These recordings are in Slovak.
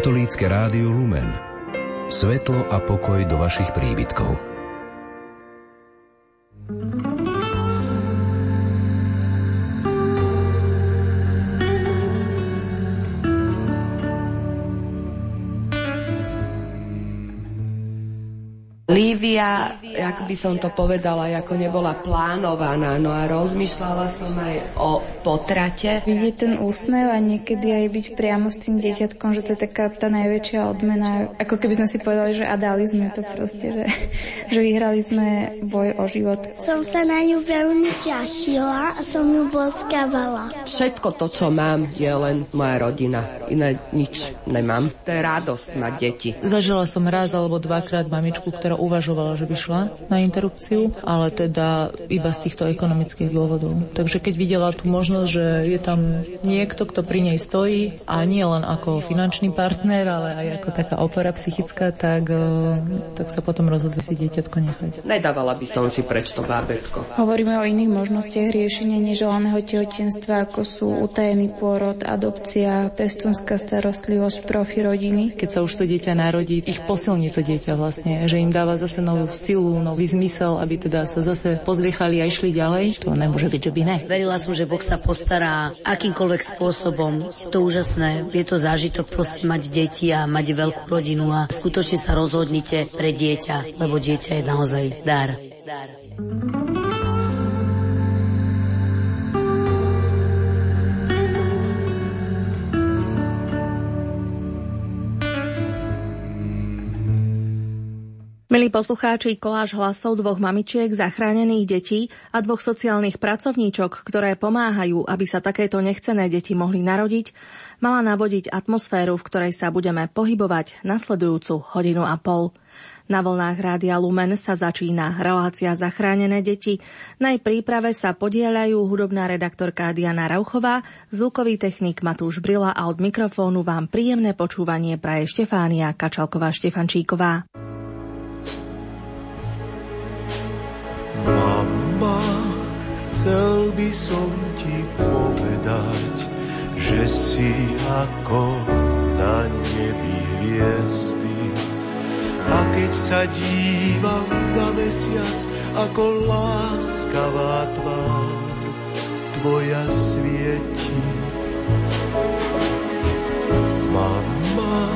Katolícke rádio Lumen. Svetlo a pokoj do vašich príbytkov. Lívia, jak by som to povedala, ako nebola plánovaná, no a rozmýšľala som aj o potrate. Vidieť ten úsmev a niekedy aj byť priamo s tým dieťatkom, že to je taká tá najväčšia odmena. Ako keby sme si povedali, že a dali sme to proste, že, že vyhrali sme boj o život. Som sa na ňu veľmi ťašila a som ju boskávala. Všetko to, čo mám, je len moja rodina. Iné nič nemám. To je radosť mať deti. Zažila som raz alebo dvakrát mamičku, ktorá uvažovala, že by šla na interrupciu, ale teda iba z týchto ekonomických dôvodov. Takže keď videla tú možnosť, že je tam niekto, kto pri nej stojí a nie len ako finančný partner, ale aj ako taká opera psychická, tak, eh, tak sa potom rozhodli si dieťatko nechať. Nedávala by som si preč to bábetko. Hovoríme o iných možnostiach riešenia neželaného tehotenstva, ako sú utajený pôrod, adopcia, pestúnska starostlivosť, profi rodiny. Keď sa už to dieťa narodí, ich posilní to dieťa vlastne, že im dáva dáva zase novú silu, nový zmysel, aby teda sa zase pozviechali a išli ďalej. To nemôže byť, že by ne. Verila som, že Boh sa postará akýmkoľvek spôsobom. Je to úžasné, je to zážitok proste mať deti a mať veľkú rodinu a skutočne sa rozhodnite pre dieťa, lebo dieťa je naozaj dar. dar. Milí poslucháči, koláž hlasov dvoch mamičiek zachránených detí a dvoch sociálnych pracovníčok, ktoré pomáhajú, aby sa takéto nechcené deti mohli narodiť, mala navodiť atmosféru, v ktorej sa budeme pohybovať nasledujúcu hodinu a pol. Na vlnách Rádia Lumen sa začína relácia Zachránené deti. Na jej príprave sa podielajú hudobná redaktorka Diana Rauchová, zvukový technik Matúš Brila a od mikrofónu vám príjemné počúvanie praje Štefánia Kačalková-Štefančíková. Chcel by som ti povedať, že si ako na nebi hviezdy. A keď sa dívam na mesiac, ako láskavá tvár tvoja svieti. Mama,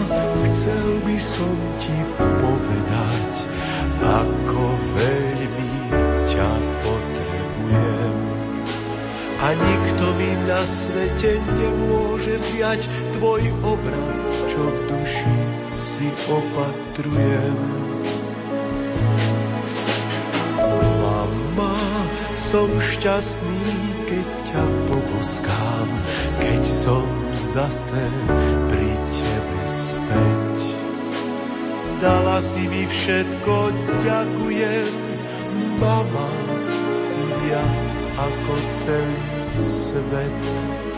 chcel by som ti povedať, ako veľmi A nikto mi na svete nemôže vziať tvoj obraz, čo v duši si opatrujem. Mama, som šťastný, keď ťa poboskám, keď som zase pri tebe späť. Dala si mi všetko, ďakujem, mama, si viac ako celý svet.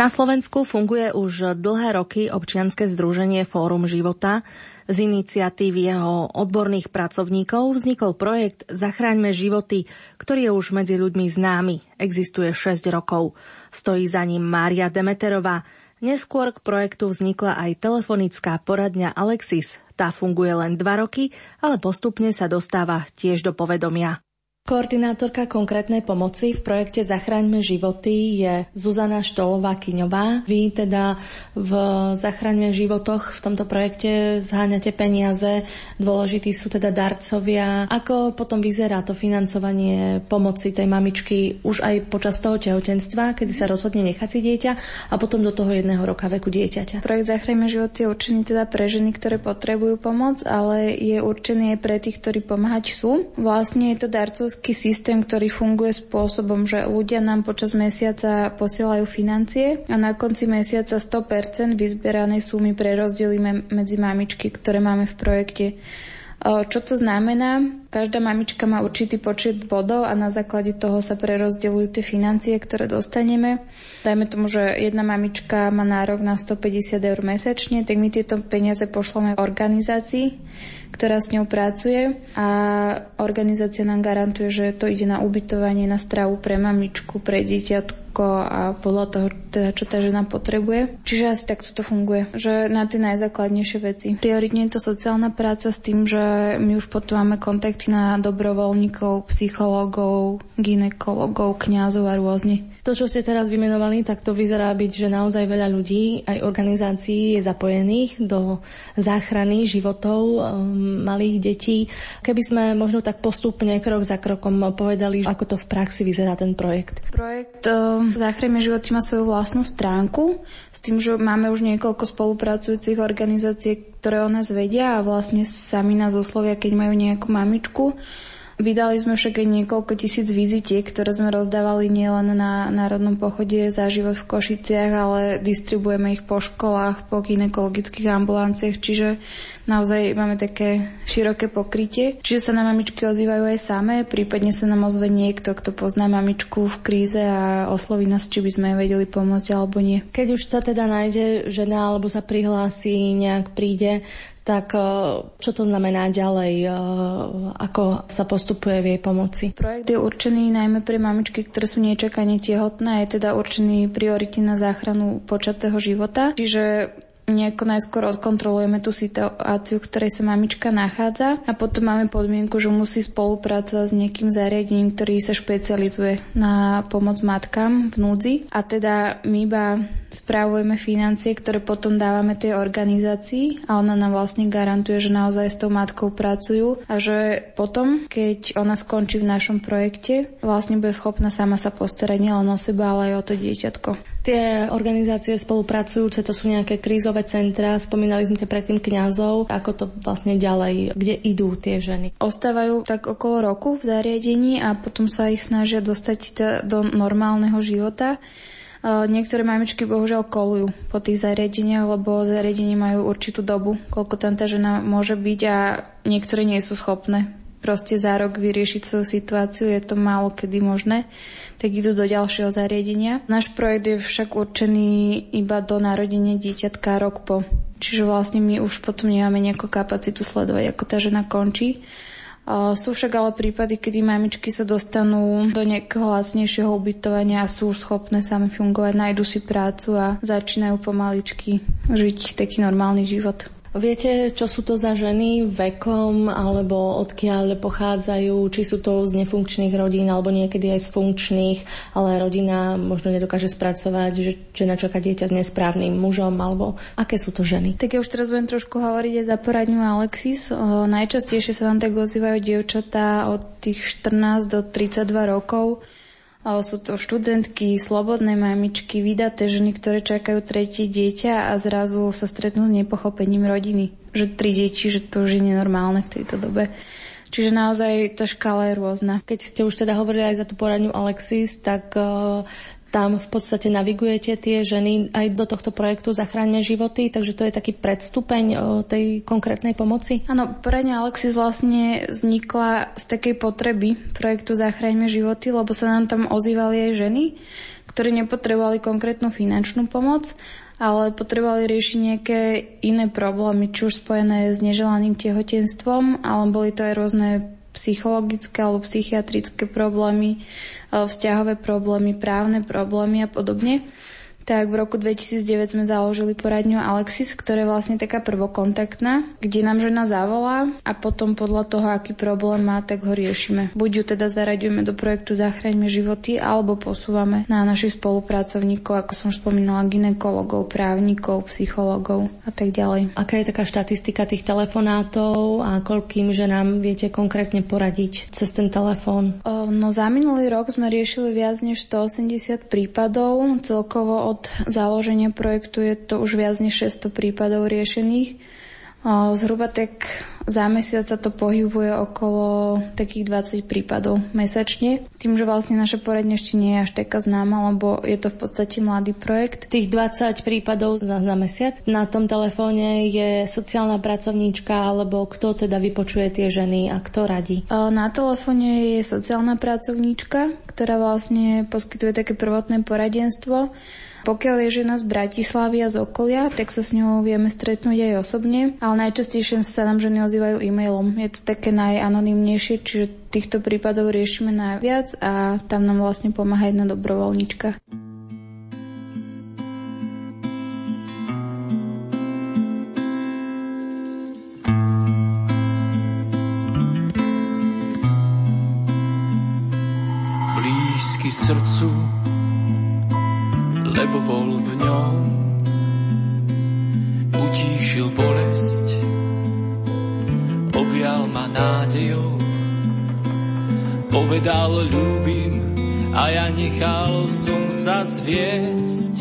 Na Slovensku funguje už dlhé roky občianske združenie Fórum života. Z iniciatívy jeho odborných pracovníkov vznikol projekt Zachráňme životy, ktorý je už medzi ľuďmi známy. Existuje 6 rokov. Stojí za ním Mária Demeterová. Neskôr k projektu vznikla aj telefonická poradňa Alexis. Tá funguje len 2 roky, ale postupne sa dostáva tiež do povedomia. Koordinátorka konkrétnej pomoci v projekte Zachraňme životy je Zuzana Štolová-Kyňová. Vy teda v Zachraňme životoch v tomto projekte zháňate peniaze, dôležití sú teda darcovia. Ako potom vyzerá to financovanie pomoci tej mamičky už aj počas toho tehotenstva, kedy sa rozhodne nechať si dieťa a potom do toho jedného roka veku dieťaťa? Projekt Zachraňme životy je určený teda pre ženy, ktoré potrebujú pomoc, ale je určený aj pre tých, ktorí pomáhať sú. Vlastne je to darcovský obrovský systém, ktorý funguje spôsobom, že ľudia nám počas mesiaca posielajú financie a na konci mesiaca 100% vyzberanej sumy prerozdelíme medzi mamičky, ktoré máme v projekte. Čo to znamená? Každá mamička má určitý počet bodov a na základe toho sa prerozdeľujú tie financie, ktoré dostaneme. Dajme tomu, že jedna mamička má nárok na 150 eur mesačne, tak my tieto peniaze pošleme organizácii, ktorá s ňou pracuje a organizácia nám garantuje, že to ide na ubytovanie, na stravu pre mamičku, pre dieťatku a podľa toho, teda, čo tá žena potrebuje. Čiže asi takto to funguje, že na tie najzákladnejšie veci. Prioritne je to sociálna práca s tým, že my už potom máme kontakty na dobrovoľníkov, psychológov, ginekologov, kňazov a rôzne. To, čo ste teraz vymenovali, tak to vyzerá byť, že naozaj veľa ľudí, aj organizácií je zapojených do záchrany životov um, malých detí. Keby sme možno tak postupne, krok za krokom povedali, ako to v praxi vyzerá ten projekt. Projekt um, Záchrany životy má svoju vlastnú stránku, s tým, že máme už niekoľko spolupracujúcich organizácií, ktoré o nás vedia a vlastne sami nás oslovia, keď majú nejakú mamičku Vydali sme však aj niekoľko tisíc vizitiek, ktoré sme rozdávali nielen na Národnom pochode za život v Košiciach, ale distribuujeme ich po školách, po ginekologických ambulanciách, čiže naozaj máme také široké pokrytie. Čiže sa na mamičky ozývajú aj samé, prípadne sa nám ozve niekto, kto pozná mamičku v kríze a osloví nás, či by sme jej vedeli pomôcť alebo nie. Keď už sa teda nájde žena alebo sa prihlási, nejak príde, tak e, čo to znamená ďalej, e, ako sa postupuje v jej pomoci? Projekt je určený najmä pre mamičky, ktoré sú nečakane tehotné je teda určený priority na záchranu počatého života. Čiže nejako najskôr odkontrolujeme tú situáciu, v ktorej sa mamička nachádza a potom máme podmienku, že musí spolupracovať s niekým zariadením, ktorý sa špecializuje na pomoc matkám v núdzi. A teda my iba správujeme financie, ktoré potom dávame tej organizácii a ona nám vlastne garantuje, že naozaj s tou matkou pracujú a že potom, keď ona skončí v našom projekte, vlastne bude schopná sama sa postarať nielen o seba, ale aj o to dieťatko. Tie organizácie spolupracujúce, to sú nejaké krízové centra, spomínali sme predtým kňazov, ako to vlastne ďalej, kde idú tie ženy? Ostávajú tak okolo roku v zariadení a potom sa ich snažia dostať do normálneho života. Niektoré mamičky bohužiaľ kolujú po tých zariadeniach, lebo zariadenie majú určitú dobu, koľko tam tá žena môže byť a niektoré nie sú schopné proste za rok vyriešiť svoju situáciu, je to málo kedy možné, tak idú do ďalšieho zariadenia. Náš projekt je však určený iba do narodenia dieťatka rok po. Čiže vlastne my už potom nemáme nejakú kapacitu sledovať, ako tá žena končí. Sú však ale prípady, kedy mamičky sa dostanú do nejakého lacnejšieho ubytovania a sú už schopné sami fungovať, nájdu si prácu a začínajú pomaličky žiť taký normálny život. Viete, čo sú to za ženy vekom, alebo odkiaľ pochádzajú, či sú to z nefunkčných rodín, alebo niekedy aj z funkčných, ale rodina možno nedokáže spracovať, že žena čaká dieťa s nesprávnym mužom, alebo aké sú to ženy? Tak ja už teraz budem trošku hovoriť aj za poradňu Alexis. O, najčastejšie sa vám tak ozývajú dievčatá od tých 14 do 32 rokov sú to študentky, slobodné mamičky, vydaté ženy, ktoré čakajú tretie dieťa a zrazu sa stretnú s nepochopením rodiny. Že tri deti, že to už je nenormálne v tejto dobe. Čiže naozaj tá škála je rôzna. Keď ste už teda hovorili aj za tú poradňu Alexis, tak uh, tam v podstate navigujete tie ženy aj do tohto projektu Zachráňme životy, takže to je taký predstupeň tej konkrétnej pomoci? Áno, poradňa Alexis vlastne vznikla z takej potreby projektu Zachráňme životy, lebo sa nám tam ozývali aj ženy, ktoré nepotrebovali konkrétnu finančnú pomoc, ale potrebovali riešiť nejaké iné problémy, či už spojené s neželaným tehotenstvom, ale boli to aj rôzne psychologické alebo psychiatrické problémy, vzťahové problémy, právne problémy a podobne. Tak v roku 2009 sme založili poradňu Alexis, ktorá je vlastne taká prvokontaktná, kde nám žena zavolá a potom podľa toho, aký problém má, tak ho riešime. Buď ju teda zaraďujeme do projektu Zachraňme životy, alebo posúvame na našich spolupracovníkov, ako som spomínala, ginekologov, právnikov, psychologov a tak ďalej. Aká je taká štatistika tých telefonátov a koľkým ženám viete konkrétne poradiť cez ten telefón? No za minulý rok sme riešili viac než 180 prípadov, celkovo od od založenia projektu je to už viac než 600 prípadov riešených. Zhruba tak za mesiac sa to pohybuje okolo takých 20 prípadov mesačne. Tým, že vlastne naša poradňa ešte nie je až taká známa, lebo je to v podstate mladý projekt. Tých 20 prípadov za, za mesiac. Na tom telefóne je sociálna pracovníčka, alebo kto teda vypočuje tie ženy a kto radí? Na telefóne je sociálna pracovníčka, ktorá vlastne poskytuje také prvotné poradenstvo pokiaľ je žena z Bratislavy a z okolia, tak sa s ňou vieme stretnúť aj osobne, ale najčastejšie sa nám ženy ozývajú e-mailom. Je to také najanonymnejšie, čiže týchto prípadov riešime najviac a tam nám vlastne pomáha jedna dobrovoľnička. Blízky srdcu lebo bol v ňom. Utíšil bolesť, objal ma nádejou, povedal ľúbim a ja nechal som sa zviesť.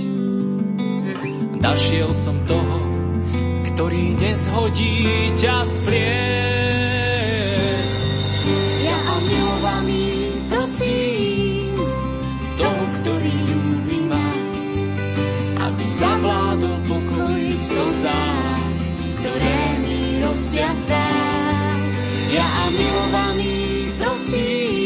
Našiel som toho, ktorý nezhodí ťa zavládol nosia Ja a milovaný prosím,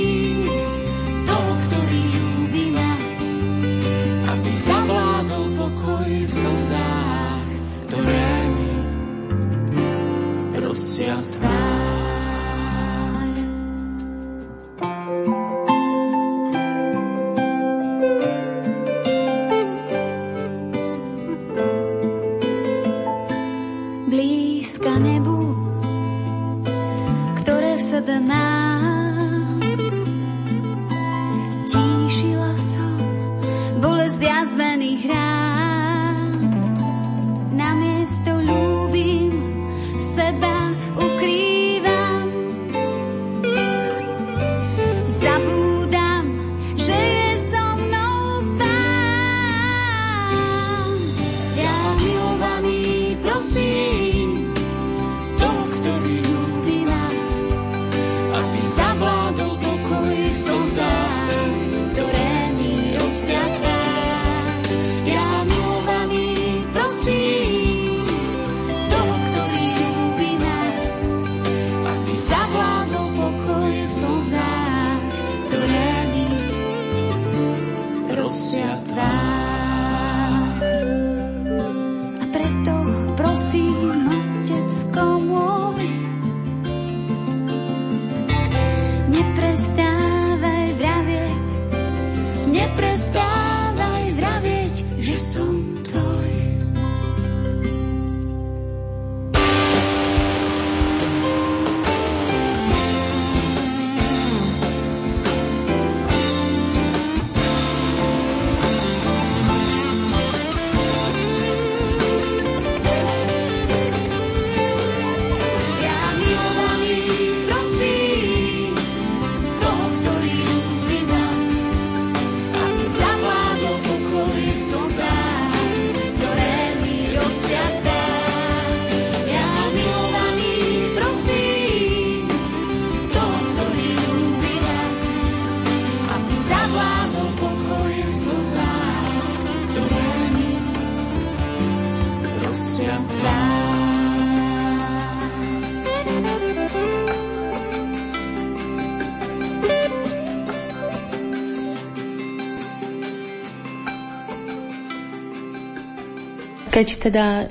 Keď teda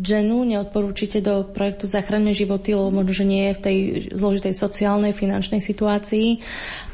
ženu neodporúčite do projektu Zachraňme životy, lebo možno, že nie je v tej zložitej sociálnej, finančnej situácii,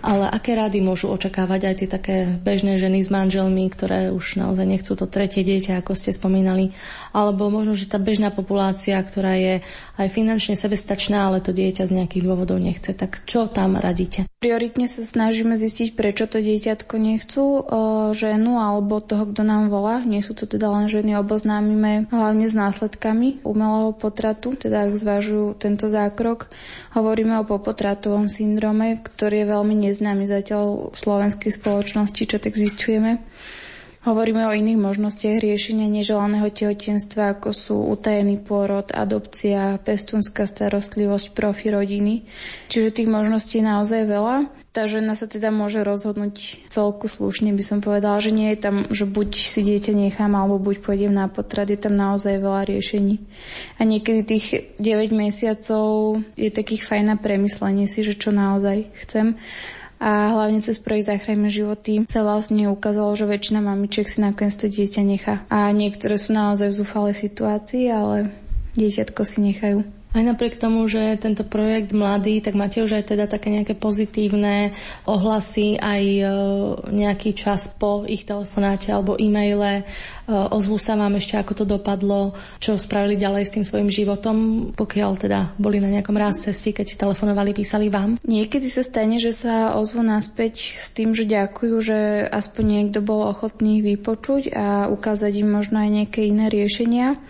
ale aké rady môžu očakávať aj tie také bežné ženy s manželmi, ktoré už naozaj nechcú to tretie dieťa, ako ste spomínali, alebo možno, že tá bežná populácia, ktorá je aj finančne sebestačná, ale to dieťa z nejakých dôvodov nechce, tak čo tam radíte? Prioritne sa snažíme zistiť, prečo to dieťatko nechcú, o, ženu alebo toho, kto nám volá. Nie sú to teda len ženy oboznáme známime hlavne s následkami umelého potratu, teda ak zvažujú tento zákrok. Hovoríme o popotratovom syndrome, ktorý je veľmi neznámy zatiaľ v slovenskej spoločnosti, čo tak zistujeme. Hovoríme o iných možnostiach riešenia neželaného tehotenstva, ako sú utajený pôrod, adopcia, pestúnska starostlivosť, profi rodiny. Čiže tých možností je naozaj veľa tá žena sa teda môže rozhodnúť celku slušne, by som povedala, že nie je tam, že buď si dieťa nechám, alebo buď pôjdem na potrat, je tam naozaj veľa riešení. A niekedy tých 9 mesiacov je takých fajn na premyslenie si, že čo naozaj chcem. A hlavne cez projekt Zachrajme životy sa vlastne ukázalo, že väčšina mamičiek si nakoniec to dieťa nechá. A niektoré sú naozaj v zúfalej situácii, ale dieťatko si nechajú. Aj napriek tomu, že tento projekt mladý, tak máte už aj teda také nejaké pozitívne ohlasy, aj e, nejaký čas po ich telefonáte alebo e-maile. E, ozvú sa vám ešte, ako to dopadlo, čo spravili ďalej s tým svojim životom, pokiaľ teda boli na nejakom raz cesty, keď telefonovali, písali vám? Niekedy sa stane, že sa ozvú naspäť s tým, že ďakujú, že aspoň niekto bol ochotný ich vypočuť a ukázať im možno aj nejaké iné riešenia.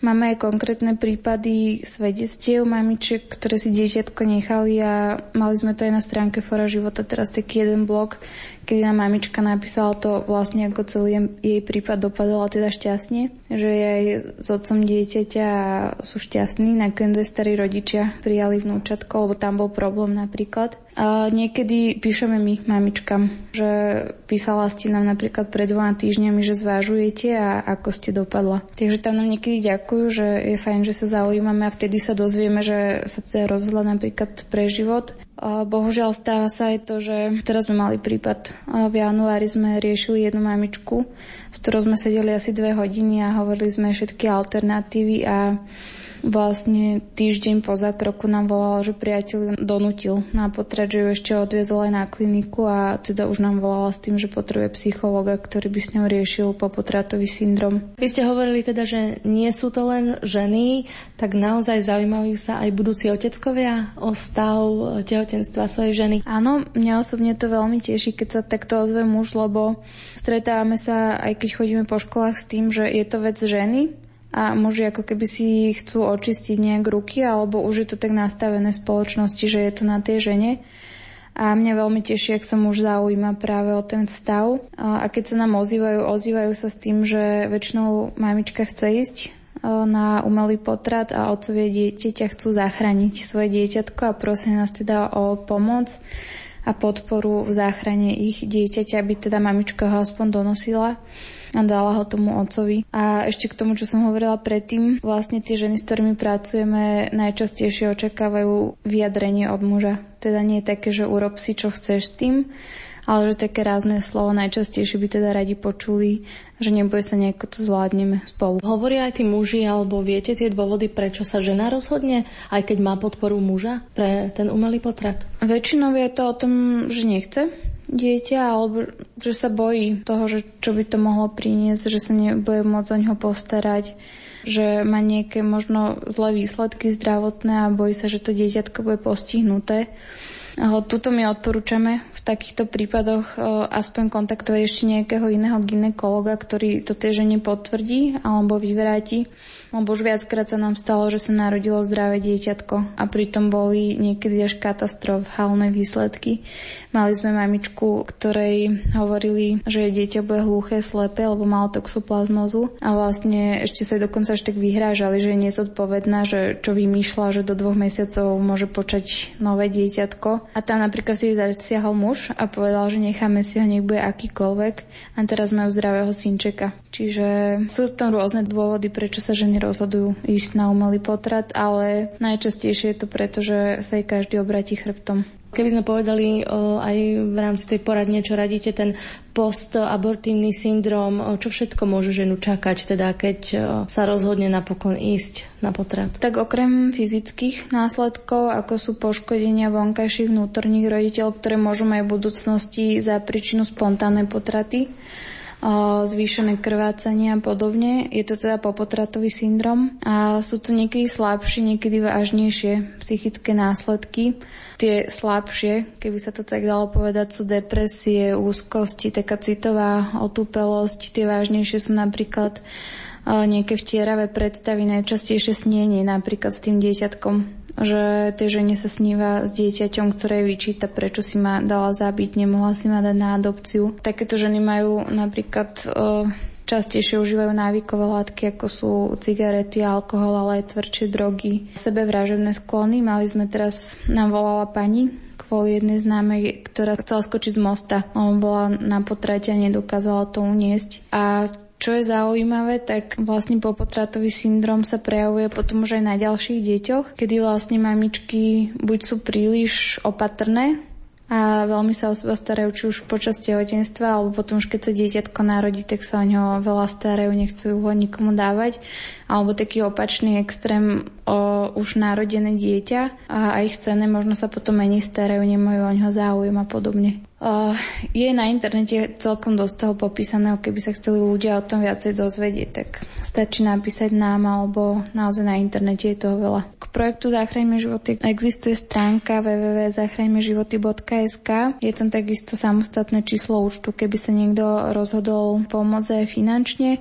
Máme aj konkrétne prípady svedectiev mamičiek, ktoré si dieťatko nechali a mali sme to aj na stránke Fora života, teraz taký jeden blog, kedy nám mamička napísala to vlastne ako celý jej prípad dopadol teda šťastne, že je aj s otcom dieťaťa a sú šťastní, nakoniec starí rodičia prijali vnúčatko, lebo tam bol problém napríklad. A niekedy píšeme my mamičkám, že písala ste nám napríklad pred dvoma týždňami, že zvážujete a ako ste dopadla. Takže tam nám niekedy ďakujú, že je fajn, že sa zaujímame a vtedy sa dozvieme, že sa teda rozhodla napríklad pre život. Bohužiaľ stáva sa aj to, že teraz sme mali prípad. V januári sme riešili jednu mamičku, s ktorou sme sedeli asi dve hodiny a hovorili sme všetky alternatívy a Vlastne týždeň po zákroku nám volala, že priateľ donutil na potrat, že ju ešte odviezol aj na kliniku a teda už nám volala s tým, že potrebuje psychologa, ktorý by s ňou riešil popotratový syndrom. Vy ste hovorili teda, že nie sú to len ženy, tak naozaj zaujímajú sa aj budúci oteckovia o stav tehotenstva svojej ženy. Áno, mňa osobne to veľmi teší, keď sa takto ozve muž, lebo stretávame sa, aj keď chodíme po školách s tým, že je to vec ženy, a muži ako keby si chcú očistiť nejak ruky, alebo už je to tak nastavené v spoločnosti, že je to na tej žene. A mňa veľmi teší, ak sa muž zaujíma práve o ten stav. A keď sa nám ozývajú, ozývajú sa s tým, že väčšinou mamička chce ísť e, na umelý potrat a otcovie dieťa chcú zachrániť svoje dieťatko a prosím nás teda o pomoc a podporu v záchrane ich dieťaťa, aby teda mamička ho aspoň donosila a dala ho tomu otcovi. A ešte k tomu, čo som hovorila predtým, vlastne tie ženy, s ktorými pracujeme, najčastejšie očakávajú vyjadrenie od muža. Teda nie je také, že urob si, čo chceš s tým, ale že také rázne slovo najčastejšie by teda radi počuli, že nebude sa nejako to zvládneme spolu. Hovoria aj tí muži, alebo viete tie dôvody, prečo sa žena rozhodne, aj keď má podporu muža pre ten umelý potrat? Väčšinou je to o tom, že nechce, dieťa, alebo že sa bojí toho, že čo by to mohlo priniesť, že sa nebude môcť o neho postarať, že má nejaké možno zlé výsledky zdravotné a bojí sa, že to dieťatko bude postihnuté. Tuto my odporúčame v takýchto prípadoch aspoň kontaktovať ešte nejakého iného ginekologa, ktorý to tej žene potvrdí alebo vyvráti lebo už viackrát sa nám stalo, že sa narodilo zdravé dieťatko a pritom boli niekedy až katastrofálne výsledky. Mali sme mamičku, ktorej hovorili, že dieťa bude hluché, slepé, lebo malo toxoplazmozu a vlastne ešte sa dokonca až tak vyhrážali, že je nezodpovedná, že čo vymýšľa, že do dvoch mesiacov môže počať nové dieťatko. A tam napríklad si zasiahol muž a povedal, že necháme si ho, nech bude akýkoľvek a teraz majú zdravého synčeka. Čiže sú tam rôzne dôvody, prečo sa ženy rozhodujú ísť na umelý potrat, ale najčastejšie je to preto, že sa jej každý obratí chrbtom. Keby sme povedali o, aj v rámci tej poradne, čo radíte, ten postabortívny syndrom, o, čo všetko môže ženu čakať, teda keď o, sa rozhodne napokon ísť na potrat? Tak okrem fyzických následkov, ako sú poškodenia vonkajších vnútorných roditeľov, ktoré môžu mať v budúcnosti za príčinu spontánnej potraty, zvýšené krvácanie a podobne. Je to teda popotratový syndrom a sú to niekedy slabšie, niekedy vážnejšie psychické následky. Tie slabšie, keby sa to tak dalo povedať, sú depresie, úzkosti, taká citová otúpelosť. Tie vážnejšie sú napríklad nejaké vtieravé predstavy, najčastejšie snenie napríklad s tým dieťatkom že tej žene sa sníva s dieťaťom, ktoré vyčíta, prečo si ma dala zabiť, nemohla si ma dať na adopciu. Takéto ženy majú napríklad častejšie užívajú návykové látky, ako sú cigarety, alkohol, ale aj tvrdšie drogy, sebevražedné sklony. Mali sme teraz, nám volala pani, kvôli jednej známej, ktorá chcela skočiť z mosta. Ona bola na potrate a nedokázala to uniesť. A čo je zaujímavé, tak vlastne popotratový syndrom sa prejavuje potom už aj na ďalších deťoch, kedy vlastne mamičky buď sú príliš opatrné a veľmi sa o seba starajú či už počas tehotenstva, alebo potom už keď sa dieťatko narodí, tak sa o neho veľa starajú, nechcú ho nikomu dávať. Alebo taký opačný extrém o už narodené dieťa a aj chcené možno sa potom menej starajú, nemajú o neho záujem a podobne. Uh, je na internete celkom dosť toho popísaného, keby sa chceli ľudia o tom viacej dozvedieť, tak stačí napísať nám, alebo naozaj na internete je toho veľa. K projektu Záchraňme životy existuje stránka www.zachraňmeživoty.sk. Je tam takisto samostatné číslo účtu, keby sa niekto rozhodol pomôcť aj finančne.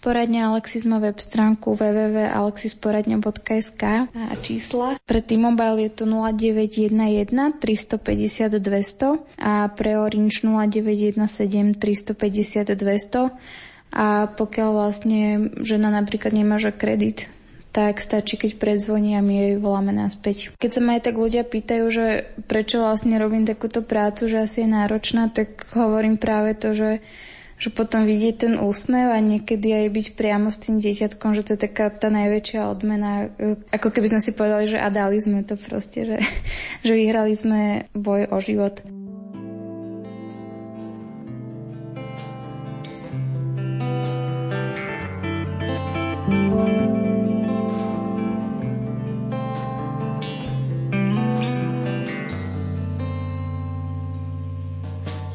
Poradňa Alexis má web stránku www.alexisporadňa.sk a čísla. Pre T-Mobile je to 0911 350 200 a pre Orange 0917 350 200 a pokiaľ vlastne žena napríklad nemá že kredit, tak stačí, keď predzvoní a my jej voláme naspäť. Keď sa ma aj tak ľudia pýtajú, že prečo vlastne robím takúto prácu, že asi je náročná, tak hovorím práve to, že že potom vidieť ten úsmev a niekedy aj byť priamo s tým dieťatkom, že to je taká tá najväčšia odmena, ako keby sme si povedali, že a dali sme to proste, že, že vyhrali sme boj o život.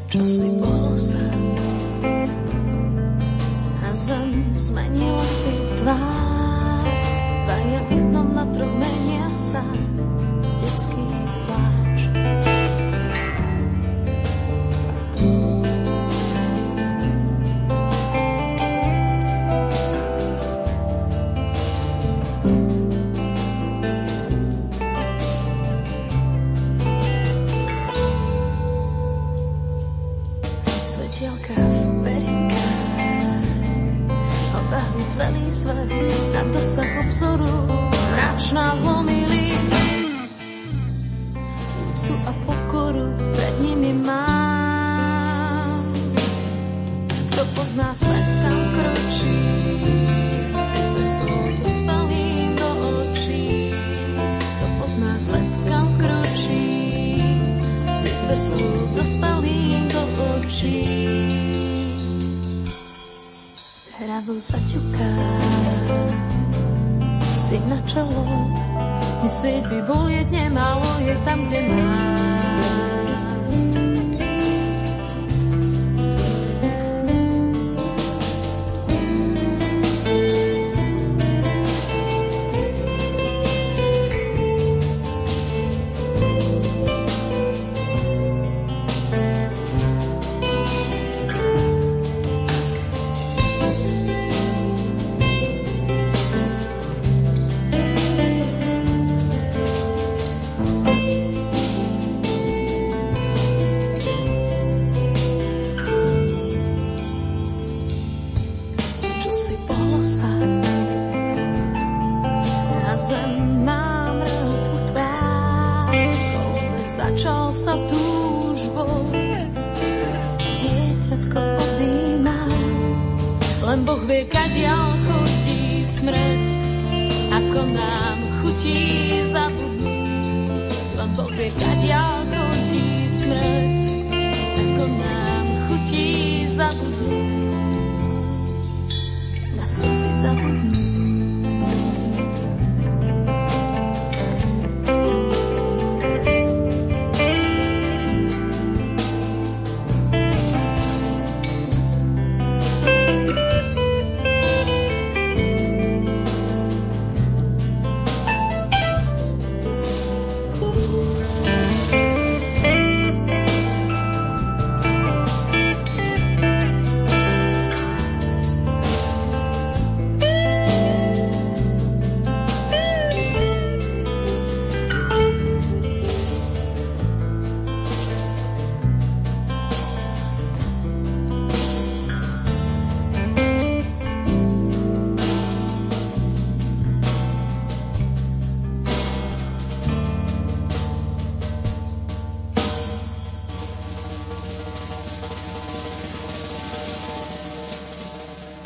Čo si bol sám zem zmenila si tvár. Dvaja v jednom na troch menia sa detský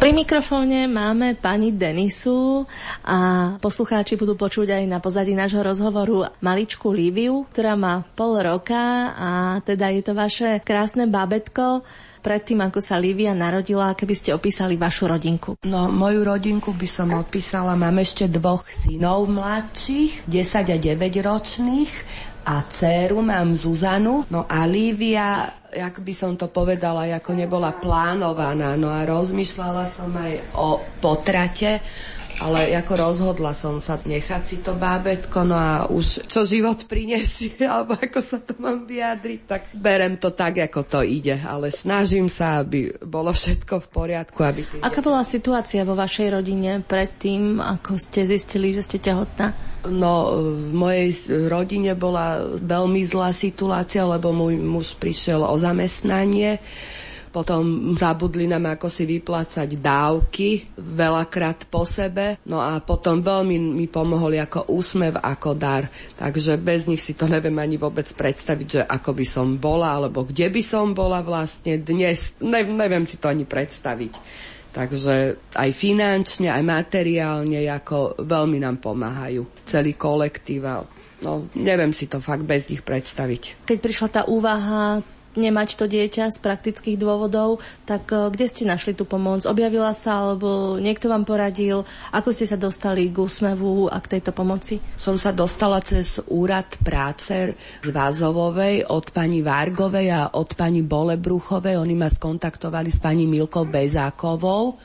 Pri mikrofóne máme pani Denisu a poslucháči budú počuť aj na pozadí nášho rozhovoru maličku Líviu, ktorá má pol roka a teda je to vaše krásne bábetko predtým, ako sa Lívia narodila, keby ste opísali vašu rodinku. No, moju rodinku by som opísala. Mám ešte dvoch synov mladších, 10 a 9 ročných a dceru mám Zuzanu. No a Lívia, jak by som to povedala, ako nebola plánovaná. No a rozmýšľala som aj o potrate, ale ako rozhodla som sa nechať si to bábetko, no a už čo život prinesie, alebo ako sa to mám vyjadriť, tak berem to tak, ako to ide, ale snažím sa, aby bolo všetko v poriadku. Aby Aká bola situácia vo vašej rodine predtým, ako ste zistili, že ste tehotná? No, v mojej rodine bola veľmi zlá situácia, lebo môj muž prišiel o zamestnanie. Potom zabudli nám ako si vyplácať dávky, veľakrát po sebe. No a potom veľmi mi pomohli ako úsmev, ako dar. Takže bez nich si to neviem ani vôbec predstaviť, že ako by som bola, alebo kde by som bola vlastne dnes. Ne, neviem si to ani predstaviť. Takže aj finančne, aj materiálne ako veľmi nám pomáhajú. Celý kolektív. No, neviem si to fakt bez nich predstaviť. Keď prišla tá úvaha nemať to dieťa z praktických dôvodov, tak e, kde ste našli tú pomoc? Objavila sa, alebo niekto vám poradil? Ako ste sa dostali k úsmevu a k tejto pomoci? Som sa dostala cez úrad práce z Vázovovej od pani Vargovej a od pani Bolebruchovej. Oni ma skontaktovali s pani Milkou Bezákovou.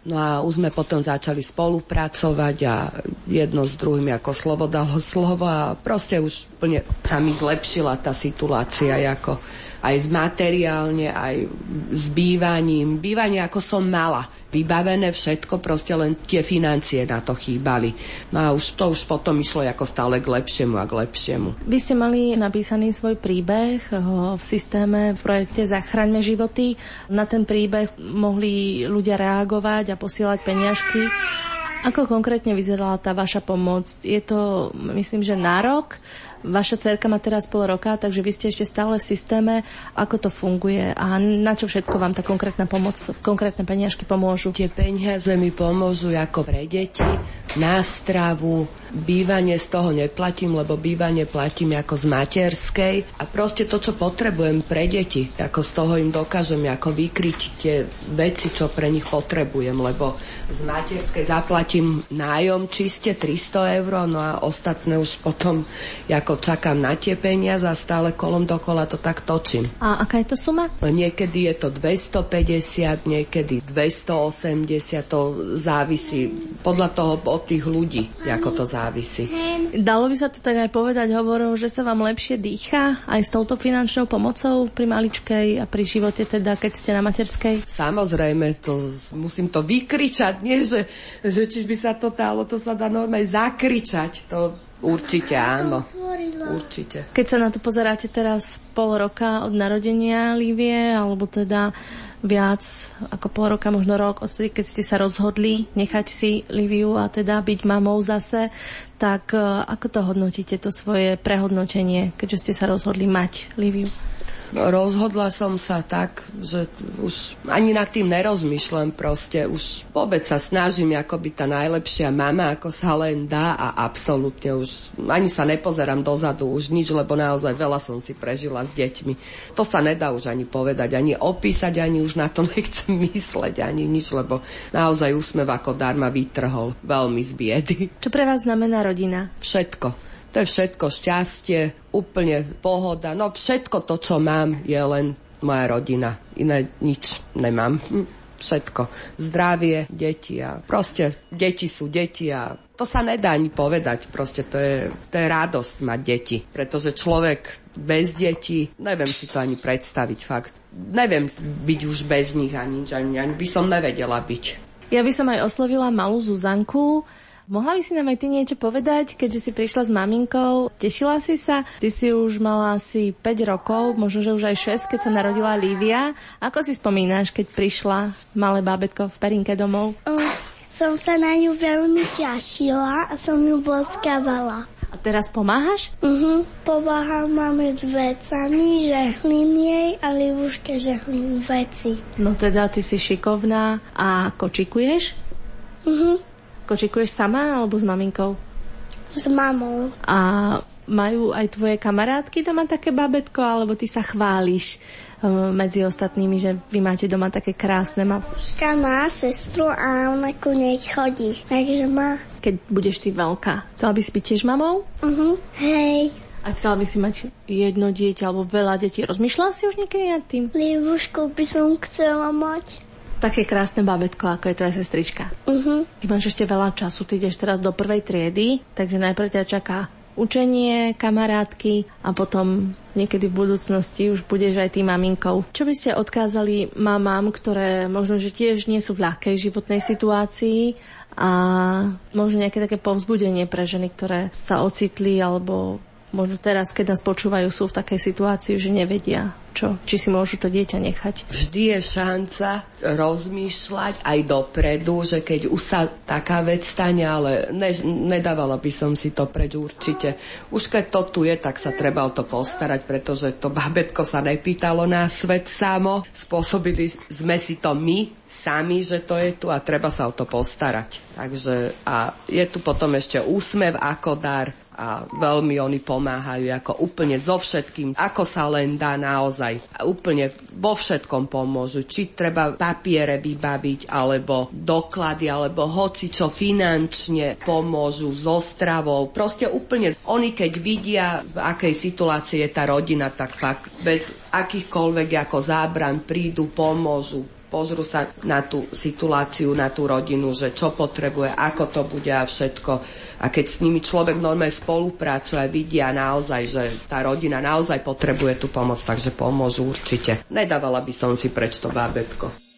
No a už sme potom začali spolupracovať a jedno s druhým ako slovo dalo slovo a proste už plne sa mi zlepšila tá situácia ako aj materiálne, aj s bývaním. Bývanie ako som mala. Vybavené všetko, proste len tie financie na to chýbali. No a už to už potom išlo ako stále k lepšiemu a k lepšiemu. Vy ste mali napísaný svoj príbeh v systéme v projekte Zachraňme životy. Na ten príbeh mohli ľudia reagovať a posielať peniažky. Ako konkrétne vyzerala tá vaša pomoc? Je to, myslím, že nárok Vaša cerka má teraz pol roka, takže vy ste ešte stále v systéme. Ako to funguje a na čo všetko vám tá konkrétna pomoc, konkrétne peniažky pomôžu? Tie peniaze mi pomôžu ako pre deti, na stravu, bývanie z toho neplatím, lebo bývanie platím ako z materskej a proste to, čo potrebujem pre deti, ako z toho im dokážem ako vykryť tie veci, čo pre nich potrebujem, lebo z materskej zaplatím nájom čiste 300 eur, no a ostatné už potom ako ako čakám na tie peniaze a stále kolom dokola to tak točím. A aká je to suma? Niekedy je to 250, niekedy 280, to závisí podľa toho od tých ľudí, ako to závisí. Dalo by sa to tak aj povedať, hovoril, že sa vám lepšie dýcha aj s touto finančnou pomocou pri maličkej a pri živote teda, keď ste na materskej? Samozrejme, to, musím to vykričať, nie, že, že či by sa to dalo, to sa dá normálne zakričať. To Určite áno. Určite. Keď sa na to pozeráte teraz pol roka od narodenia Lívie, alebo teda viac ako pol roka, možno rok, odtedy, keď ste sa rozhodli nechať si Liviu a teda byť mamou zase, tak e, ako to hodnotíte, to svoje prehodnotenie, keďže ste sa rozhodli mať Liviu? rozhodla som sa tak, že už ani nad tým nerozmýšľam proste. Už vôbec sa snažím ako byť tá najlepšia mama, ako sa len dá a absolútne už ani sa nepozerám dozadu, už nič, lebo naozaj veľa som si prežila s deťmi. To sa nedá už ani povedať, ani opísať, ani už na to nechcem mysleť, ani nič, lebo naozaj úsmev ako darma vytrhol veľmi z biedy. Čo pre vás znamená rodina? Všetko to je všetko šťastie, úplne pohoda. No všetko to, čo mám, je len moja rodina. Iné nič nemám. Hm, všetko. Zdravie, deti a proste deti sú deti a to sa nedá ani povedať. Proste to je, to je radosť mať deti. Pretože človek bez detí, neviem si to ani predstaviť fakt. Neviem byť už bez nich ani, ani, ani by som nevedela byť. Ja by som aj oslovila malú Zuzanku, Mohla by si nám aj ty niečo povedať, keďže si prišla s maminkou? Tešila si sa? Ty si už mala asi 5 rokov, možno, že už aj 6, keď sa narodila Lívia. Ako si spomínaš, keď prišla malé bábetko v perinke domov? Som sa na ňu veľmi ťašila a som ju boskávala. A teraz pomáhaš? Mhm, pomáham máme s vecami, žehlím jej a Livuške žehlím veci. No teda ty si šikovná a kočikuješ? Mhm. Kočikuješ sama alebo s maminkou? S mamou. A majú aj tvoje kamarátky doma také babetko, alebo ty sa chváliš um, medzi ostatnými, že vy máte doma také krásne ma... Ška má sestru a ona ku nej chodí, takže má. Keď budeš ty veľká, chcela by si byť tiež mamou? Uh-huh. Hej. A chcela by si mať jedno dieťa alebo veľa detí. Rozmýšľala si už niekedy nad tým? Liebušku by som chcela mať také krásne babetko, ako je tvoja sestrička. Uh-huh. Ty máš ešte veľa času, ty ideš teraz do prvej triedy, takže najprv ťa čaká učenie, kamarátky a potom niekedy v budúcnosti už budeš aj tým maminkou. Čo by ste odkázali mamám, ktoré možno, že tiež nie sú v ľahkej životnej situácii a možno nejaké také povzbudenie pre ženy, ktoré sa ocitli alebo možno teraz, keď nás počúvajú, sú v takej situácii, že nevedia, čo, či si môžu to dieťa nechať. Vždy je šanca rozmýšľať aj dopredu, že keď už sa taká vec stane, ale ne, nedávala by som si to preč určite. Už keď to tu je, tak sa treba o to postarať, pretože to babetko sa nepýtalo na svet samo. Spôsobili sme si to my sami, že to je tu a treba sa o to postarať. Takže a je tu potom ešte úsmev ako dar, a veľmi oni pomáhajú ako úplne so všetkým, ako sa len dá naozaj. Úplne vo všetkom pomôžu. Či treba papiere vybaviť, alebo doklady, alebo hoci čo finančne pomôžu so stravou. Proste úplne oni keď vidia, v akej situácii je tá rodina, tak fakt bez akýchkoľvek ako zábran prídu, pomôžu, pozrú sa na tú situáciu, na tú rodinu, že čo potrebuje, ako to bude a všetko. A keď s nimi človek normálne spolupracuje vidia naozaj, že tá rodina naozaj potrebuje tú pomoc, takže pomôžu určite. Nedávala by som si preč to bábetko.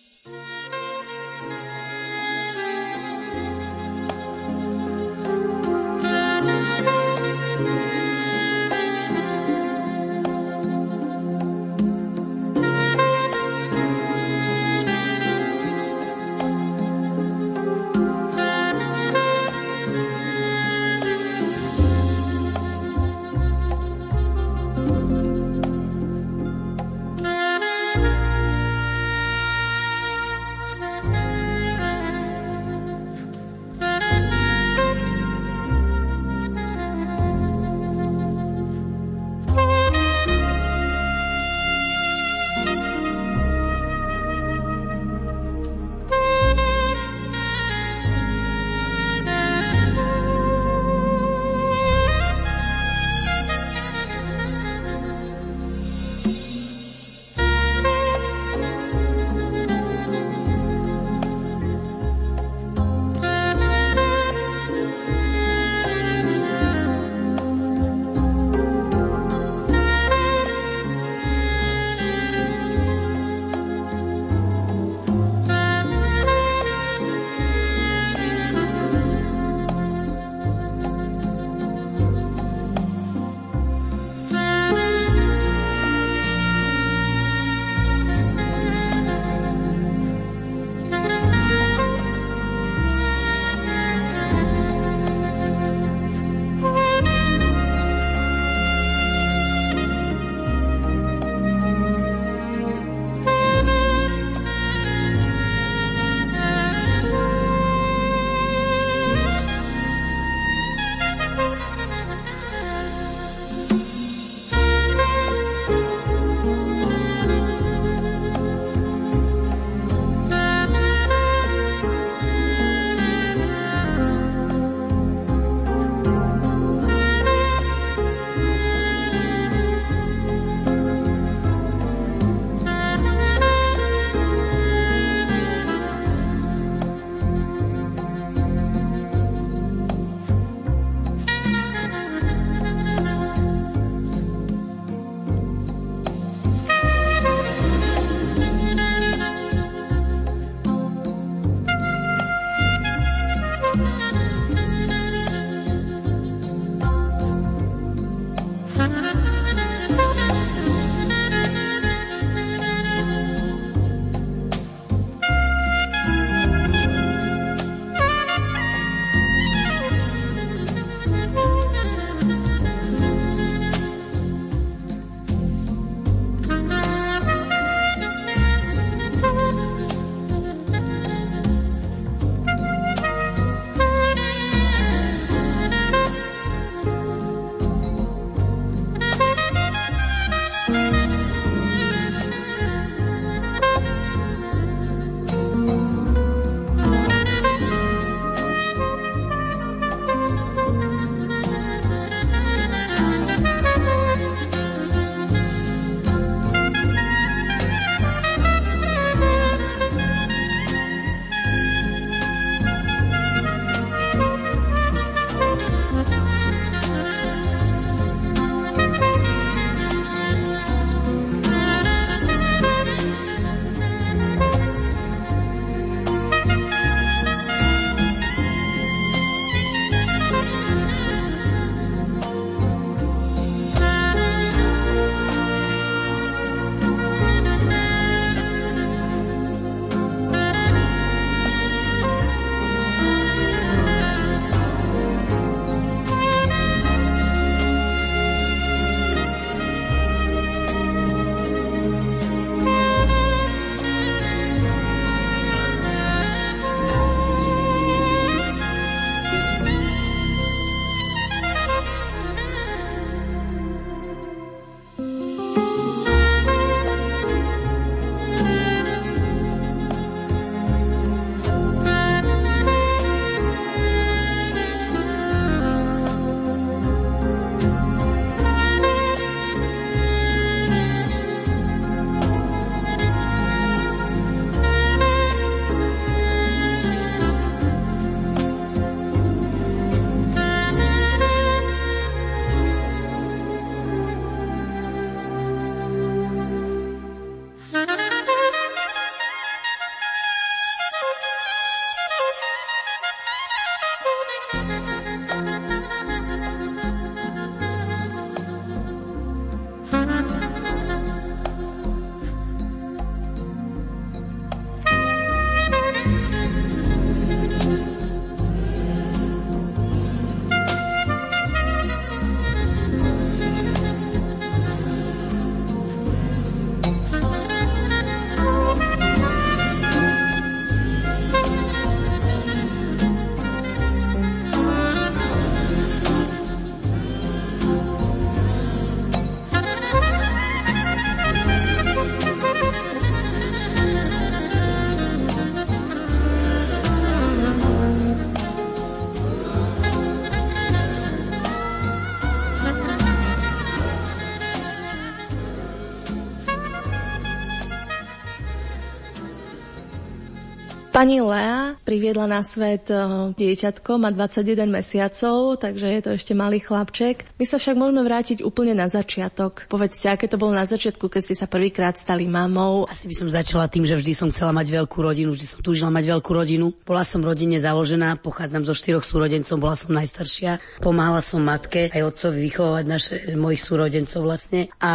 Pani Lea priviedla na svet eh, dieťatko, má 21 mesiacov, takže je to ešte malý chlapček. My sa však môžeme vrátiť úplne na začiatok. Povedzte, aké to bolo na začiatku, keď ste sa prvýkrát stali mamou. Asi by som začala tým, že vždy som chcela mať veľkú rodinu, vždy som túžila mať veľkú rodinu. Bola som rodine založená, pochádzam zo štyroch súrodencov, bola som najstaršia. Pomáhala som matke aj otcovi vychovávať naše, mojich súrodencov vlastne. A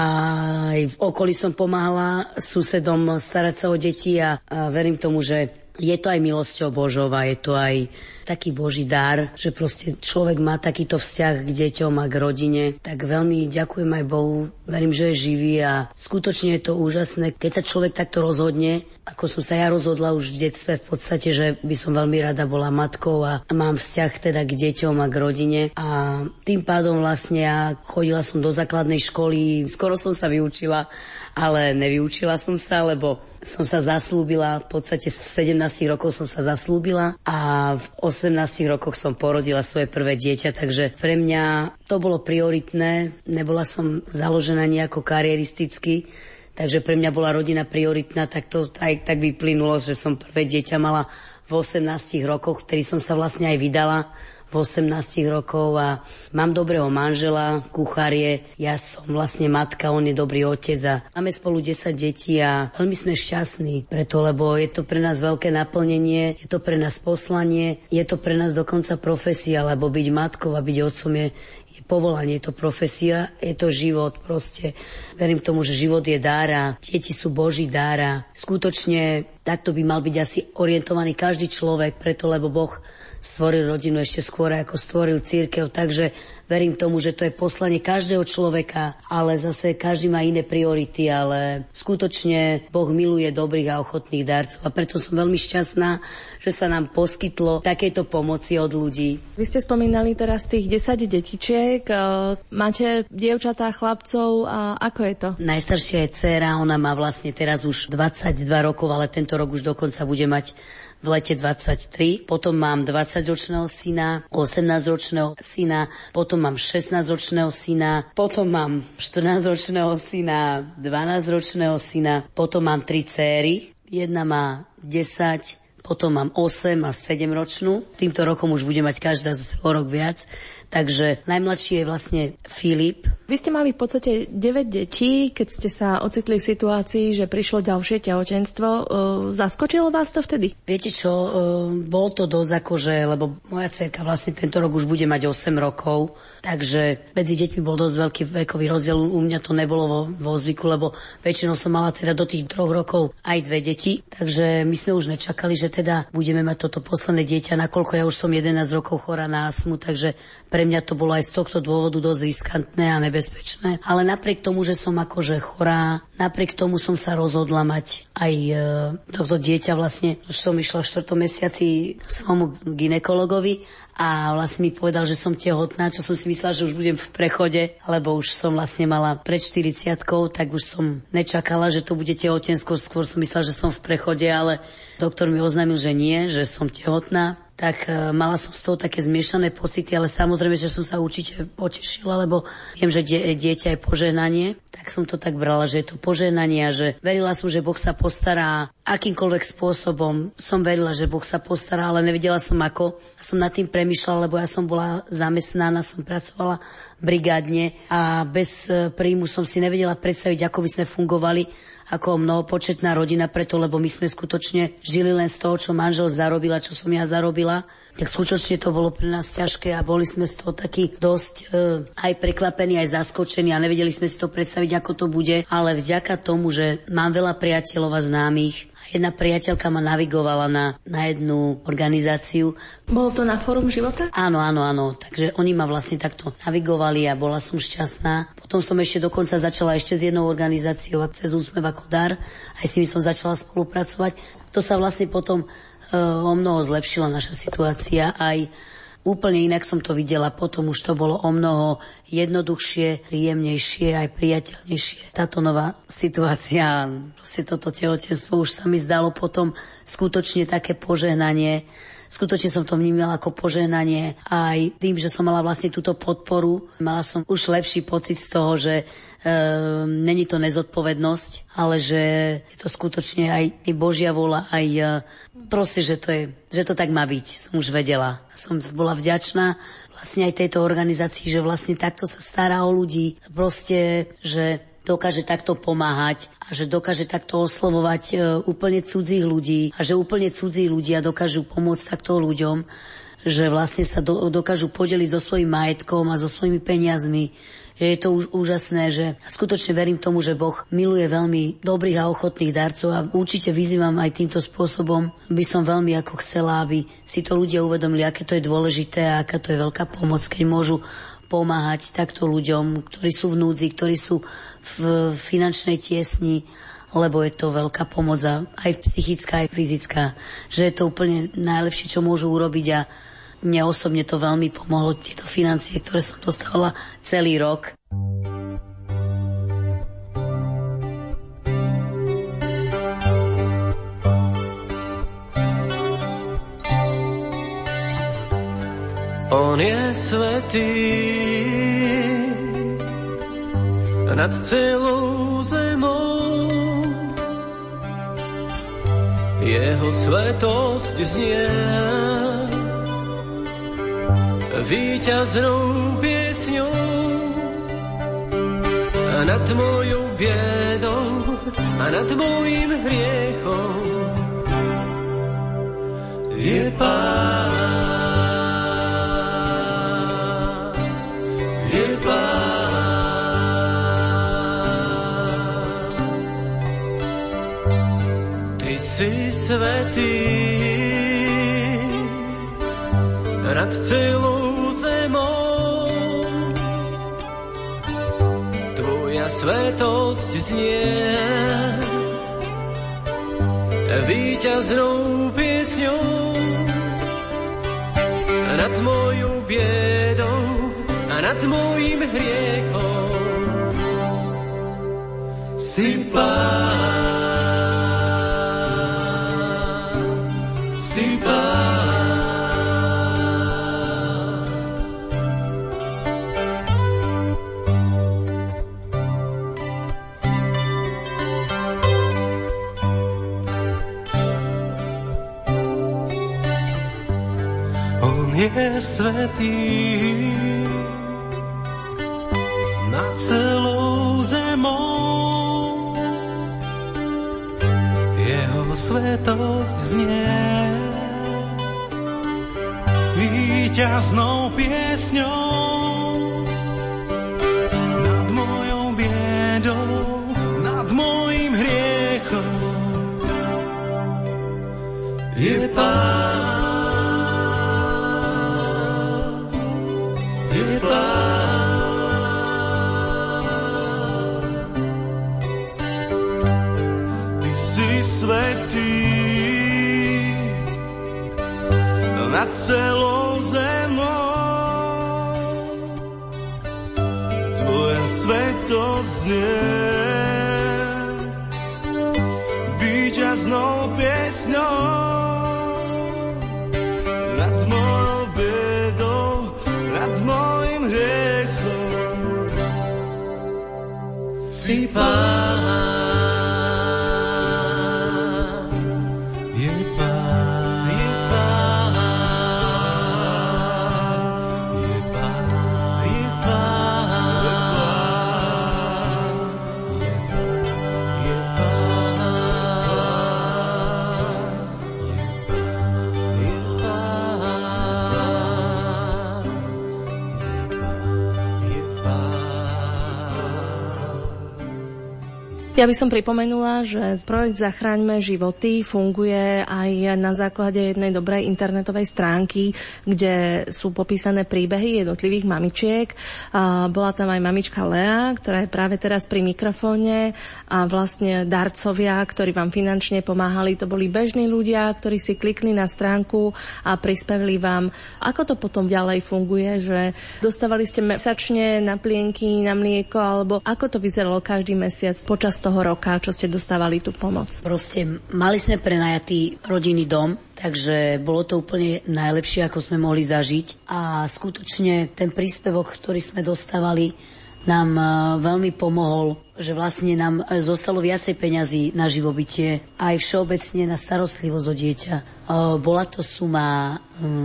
aj v okolí som pomáhala susedom starať sa o deti a, a verím tomu, že je to aj milosťou Božou a je to aj taký Boží dar, že proste človek má takýto vzťah k deťom a k rodine. Tak veľmi ďakujem aj Bohu, verím, že je živý a skutočne je to úžasné, keď sa človek takto rozhodne, ako som sa ja rozhodla už v detstve v podstate, že by som veľmi rada bola matkou a mám vzťah teda k deťom a k rodine a tým pádom vlastne ja chodila som do základnej školy, skoro som sa vyučila, ale nevyučila som sa, lebo som sa zaslúbila, v podstate v 17 rokov som sa zaslúbila a v 18 rokoch som porodila svoje prvé dieťa, takže pre mňa to bolo prioritné, nebola som založená nejako karieristicky, takže pre mňa bola rodina prioritná, tak to aj tak vyplynulo, že som prvé dieťa mala v 18 rokoch, vtedy som sa vlastne aj vydala v 18 rokov a mám dobrého manžela, kuchárie, ja som vlastne matka, on je dobrý otec a máme spolu 10 detí a veľmi sme šťastní preto, lebo je to pre nás veľké naplnenie, je to pre nás poslanie, je to pre nás dokonca profesia, lebo byť matkou a byť otcom je povolanie, je to profesia, je to život proste. Verím tomu, že život je dára, deti sú Boží dára. Skutočne takto by mal byť asi orientovaný každý človek, preto lebo Boh stvoril rodinu ešte skôr, ako stvoril církev. Takže verím tomu, že to je poslanie každého človeka, ale zase každý má iné priority, ale skutočne Boh miluje dobrých a ochotných darcov a preto som veľmi šťastná, že sa nám poskytlo takéto pomoci od ľudí. Vy ste spomínali teraz tých 10 detičiek, e, máte dievčatá, chlapcov, a ako je to? Najstaršia je dcéra, ona má vlastne teraz už 22 rokov, ale tento rok už dokonca bude mať v lete 23, potom mám 20-ročného syna, 18-ročného syna, potom mám 16-ročného syna, potom mám 14-ročného syna, 12-ročného syna, potom mám tri céry, jedna má 10, potom mám 8 a 7 ročnú. Týmto rokom už bude mať každá z rok viac. Takže najmladší je vlastne Filip. Vy ste mali v podstate 9 detí, keď ste sa ocitli v situácii, že prišlo ďalšie tehotenstvo. E, zaskočilo vás to vtedy? Viete čo, e, bol to dosť akože, lebo moja cerka vlastne tento rok už bude mať 8 rokov, takže medzi deťmi bol dosť veľký vekový rozdiel. U mňa to nebolo vo, vo zvyku, lebo väčšinou som mala teda do tých troch rokov aj dve deti, takže my sme už nečakali, že teda budeme mať toto posledné dieťa, nakoľko ja už som 11 rokov chorá na astmu, takže pre mňa to bolo aj z tohto dôvodu dosť riskantné a nebezpečné. Ale napriek tomu, že som akože chorá, napriek tomu som sa rozhodla mať aj e, tohto dieťa vlastne. Som išla v 4. mesiaci svojmu ginekologovi a vlastne mi povedal, že som tehotná, čo som si myslela, že už budem v prechode, lebo už som vlastne mala pred 40 tak už som nečakala, že to bude tehotensko, skôr som myslela, že som v prechode, ale doktor mi oznámil, že nie, že som tehotná tak uh, mala som z toho také zmiešané pocity, ale samozrejme, že som sa určite potešila, lebo viem, že die, dieťa je požehnanie, tak som to tak brala, že je to požehnanie a že verila som, že Boh sa postará akýmkoľvek spôsobom. Som verila, že Boh sa postará, ale nevedela som ako. Som nad tým premyšľala, lebo ja som bola zamestnaná, som pracovala brigádne a bez e, príjmu som si nevedela predstaviť, ako by sme fungovali ako mnohopočetná rodina, preto lebo my sme skutočne žili len z toho, čo manžel zarobil a čo som ja zarobila. Tak skutočne to bolo pre nás ťažké a boli sme z toho takí dosť e, aj prekvapení, aj zaskočení a nevedeli sme si to predstaviť, ako to bude. Ale vďaka tomu, že mám veľa priateľov a známych Jedna priateľka ma navigovala na, na jednu organizáciu. Bolo to na Fórum života? Áno, áno, áno. Takže oni ma vlastne takto navigovali a bola som šťastná. Potom som ešte dokonca začala ešte s jednou organizáciou a cez úsmev ako dar. Aj s nimi som začala spolupracovať. To sa vlastne potom uh, o mnoho zlepšila naša situácia. Aj Úplne inak som to videla, potom už to bolo o mnoho jednoduchšie, príjemnejšie, aj priateľnejšie. Táto nová situácia, proste toto tehotenstvo už sa mi zdalo potom skutočne také požehnanie, skutočne som to vnímala ako poženanie aj tým, že som mala vlastne túto podporu. Mala som už lepší pocit z toho, že není to nezodpovednosť, ale že je to skutočne aj Božia vola, aj e, proste, že to, je, že to tak má byť. Som už vedela. Som bola vďačná vlastne aj tejto organizácii, že vlastne takto sa stará o ľudí. Proste, že dokáže takto pomáhať a že dokáže takto oslovovať e, úplne cudzích ľudí a že úplne cudzí ľudia dokážu pomôcť takto ľuďom, že vlastne sa do, dokážu podeliť so svojím majetkom a so svojimi peniazmi, je to už úžasné, že skutočne verím tomu, že Boh miluje veľmi dobrých a ochotných darcov a určite vyzývam aj týmto spôsobom, by som veľmi ako chcela, aby si to ľudia uvedomili, aké to je dôležité a aká to je veľká pomoc, keď môžu pomáhať takto ľuďom, ktorí sú v núdzi, ktorí sú v finančnej tiesni, lebo je to veľká pomoc aj psychická, aj fyzická. Že je to úplne najlepšie, čo môžu urobiť a mne osobne to veľmi pomohlo, tieto financie, ktoré som dostávala celý rok. On je svetý nad celou zemou. Jeho svetosť znie víťaznou piesňou a nad mojou biedou a nad mojím hriechom je Pán. si svetý svetosť znie víťaznou piesňou nad mojou biedou a nad mojím hriechom. Si pán. Svetý nad celou zemou. Jeho svetosť znie víťaznou piesňou nad Ja by som pripomenula, že projekt Zachráňme životy funguje aj na základe jednej dobrej internetovej stránky, kde sú popísané príbehy jednotlivých mamičiek. Bola tam aj mamička Lea, ktorá je práve teraz pri mikrofóne a vlastne darcovia, ktorí vám finančne pomáhali, to boli bežní ľudia, ktorí si klikli na stránku a prispevili vám. Ako to potom ďalej funguje, že dostávali ste mesačne na plienky, na mlieko, alebo ako to vyzeralo každý mesiac počas toho roka, čo ste dostávali tú pomoc? Proste mali sme prenajatý rodinný dom, takže bolo to úplne najlepšie, ako sme mohli zažiť. A skutočne ten príspevok, ktorý sme dostávali, nám e, veľmi pomohol, že vlastne nám e, zostalo viacej peňazí na živobytie, aj všeobecne na starostlivosť o dieťa. E, bola to suma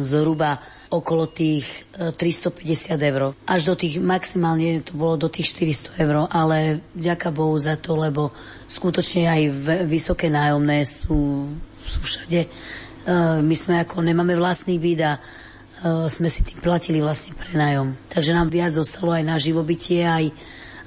zhruba okolo tých 350 eur. Až do tých, maximálne to bolo do tých 400 eur, ale vďaka Bohu za to, lebo skutočne aj vysoké nájomné sú, sú všade. My sme ako nemáme vlastný byt a sme si tým platili vlastne prenájom. Takže nám viac zostalo aj na živobytie, aj,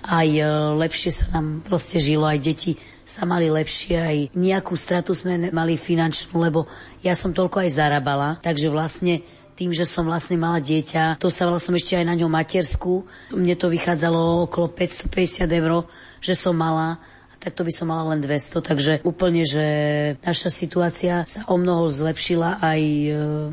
aj uh, lepšie sa nám proste žilo, aj deti sa mali lepšie, aj nejakú stratu sme mali finančnú, lebo ja som toľko aj zarábala, takže vlastne tým, že som vlastne mala dieťa, dostávala som ešte aj na ňo matersku, mne to vychádzalo okolo 550 eur, že som mala tak to by som mala len 200, takže úplne, že naša situácia sa o mnoho zlepšila aj e,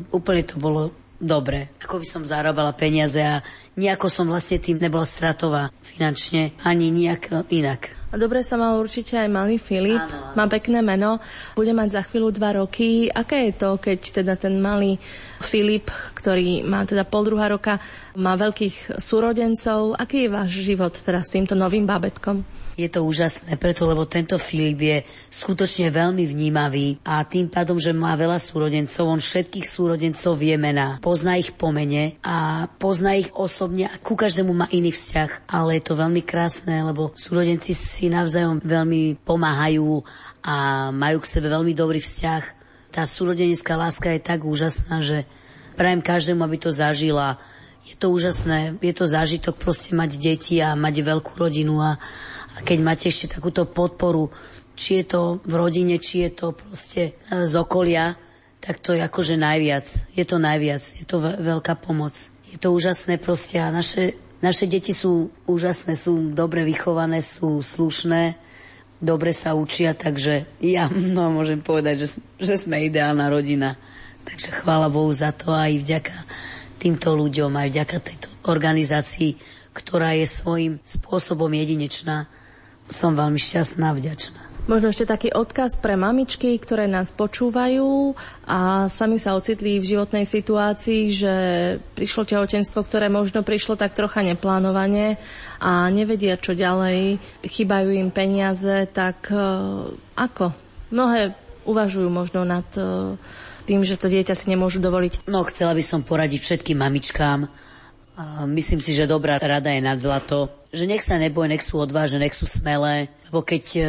úplne to bolo dobre, ako by som zarábala peniaze a nejako som vlastne tým nebola stratová finančne, ani nejak inak. A dobre sa mal určite aj malý Filip, áno, áno. má pekné meno, bude mať za chvíľu dva roky. Aké je to, keď teda ten malý Filip, ktorý má teda pol druhá roka, má veľkých súrodencov, aký je váš život teda s týmto novým bábetkom? Je to úžasné, preto lebo tento Filip je skutočne veľmi vnímavý a tým pádom, že má veľa súrodencov, on všetkých súrodencov vie mená, pozná ich po mene a pozná ich osobne a ku každému má iný vzťah, ale je to veľmi krásne, lebo súrodenci si navzájom veľmi pomáhajú a majú k sebe veľmi dobrý vzťah. Tá súrodenecká láska je tak úžasná, že prajem každému, aby to zažila. Je to úžasné, je to zážitok proste mať deti a mať veľkú rodinu a, a keď máte ešte takúto podporu, či je to v rodine, či je to proste e, z okolia, tak to je akože najviac. Je to najviac. Je to veľká pomoc. Je to úžasné proste a naše, naše deti sú úžasné, sú dobre vychované, sú slušné, dobre sa učia, takže ja no, môžem povedať, že, že sme ideálna rodina. Takže chvála Bohu za to aj vďaka týmto ľuďom, aj vďaka tejto organizácii, ktorá je svojím spôsobom jedinečná som veľmi šťastná a vďačná. Možno ešte taký odkaz pre mamičky, ktoré nás počúvajú a sami sa ocitli v životnej situácii, že prišlo tehotenstvo, ktoré možno prišlo tak trocha neplánovane a nevedia, čo ďalej, chýbajú im peniaze, tak uh, ako? Mnohé uvažujú možno nad uh, tým, že to dieťa si nemôžu dovoliť. No, chcela by som poradiť všetkým mamičkám. Myslím si, že dobrá rada je nad zlato. Že nech sa neboj, nech sú odvážne, nech sú smelé, lebo keď e,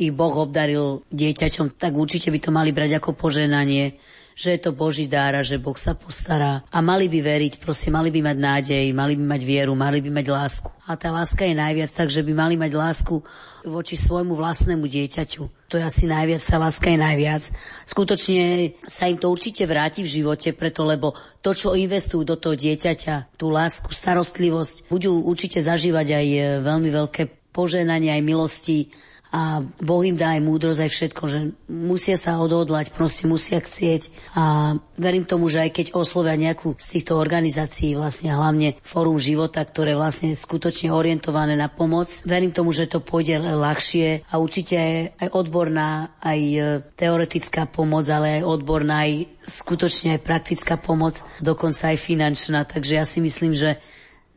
ich Boh obdaril dieťaťom, tak určite by to mali brať ako poženanie že je to Boží dár a že Boh sa postará. A mali by veriť, proste mali by mať nádej, mali by mať vieru, mali by mať lásku. A tá láska je najviac, takže by mali mať lásku voči svojmu vlastnému dieťaťu. To je asi najviac, tá láska je najviac. Skutočne sa im to určite vráti v živote, preto lebo to, čo investujú do toho dieťaťa, tú lásku, starostlivosť, budú určite zažívať aj e, veľmi veľké poženanie, aj milosti a Boh im dá aj múdrosť, aj všetko, že musia sa odhodlať, proste musia chcieť. A verím tomu, že aj keď oslovia nejakú z týchto organizácií, vlastne hlavne Fórum života, ktoré vlastne je skutočne orientované na pomoc, verím tomu, že to pôjde ľahšie a určite aj odborná, aj e, teoretická pomoc, ale aj odborná, aj skutočne aj praktická pomoc, dokonca aj finančná, takže ja si myslím, že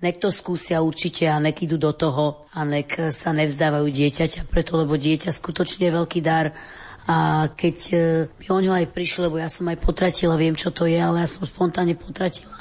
Nek to skúsia určite a nek idú do toho a nek sa nevzdávajú dieťaťa, preto lebo dieťa skutočne je veľký dar a keď e, mi o ňo aj prišli, lebo ja som aj potratila, viem čo to je, ale ja som spontánne potratila.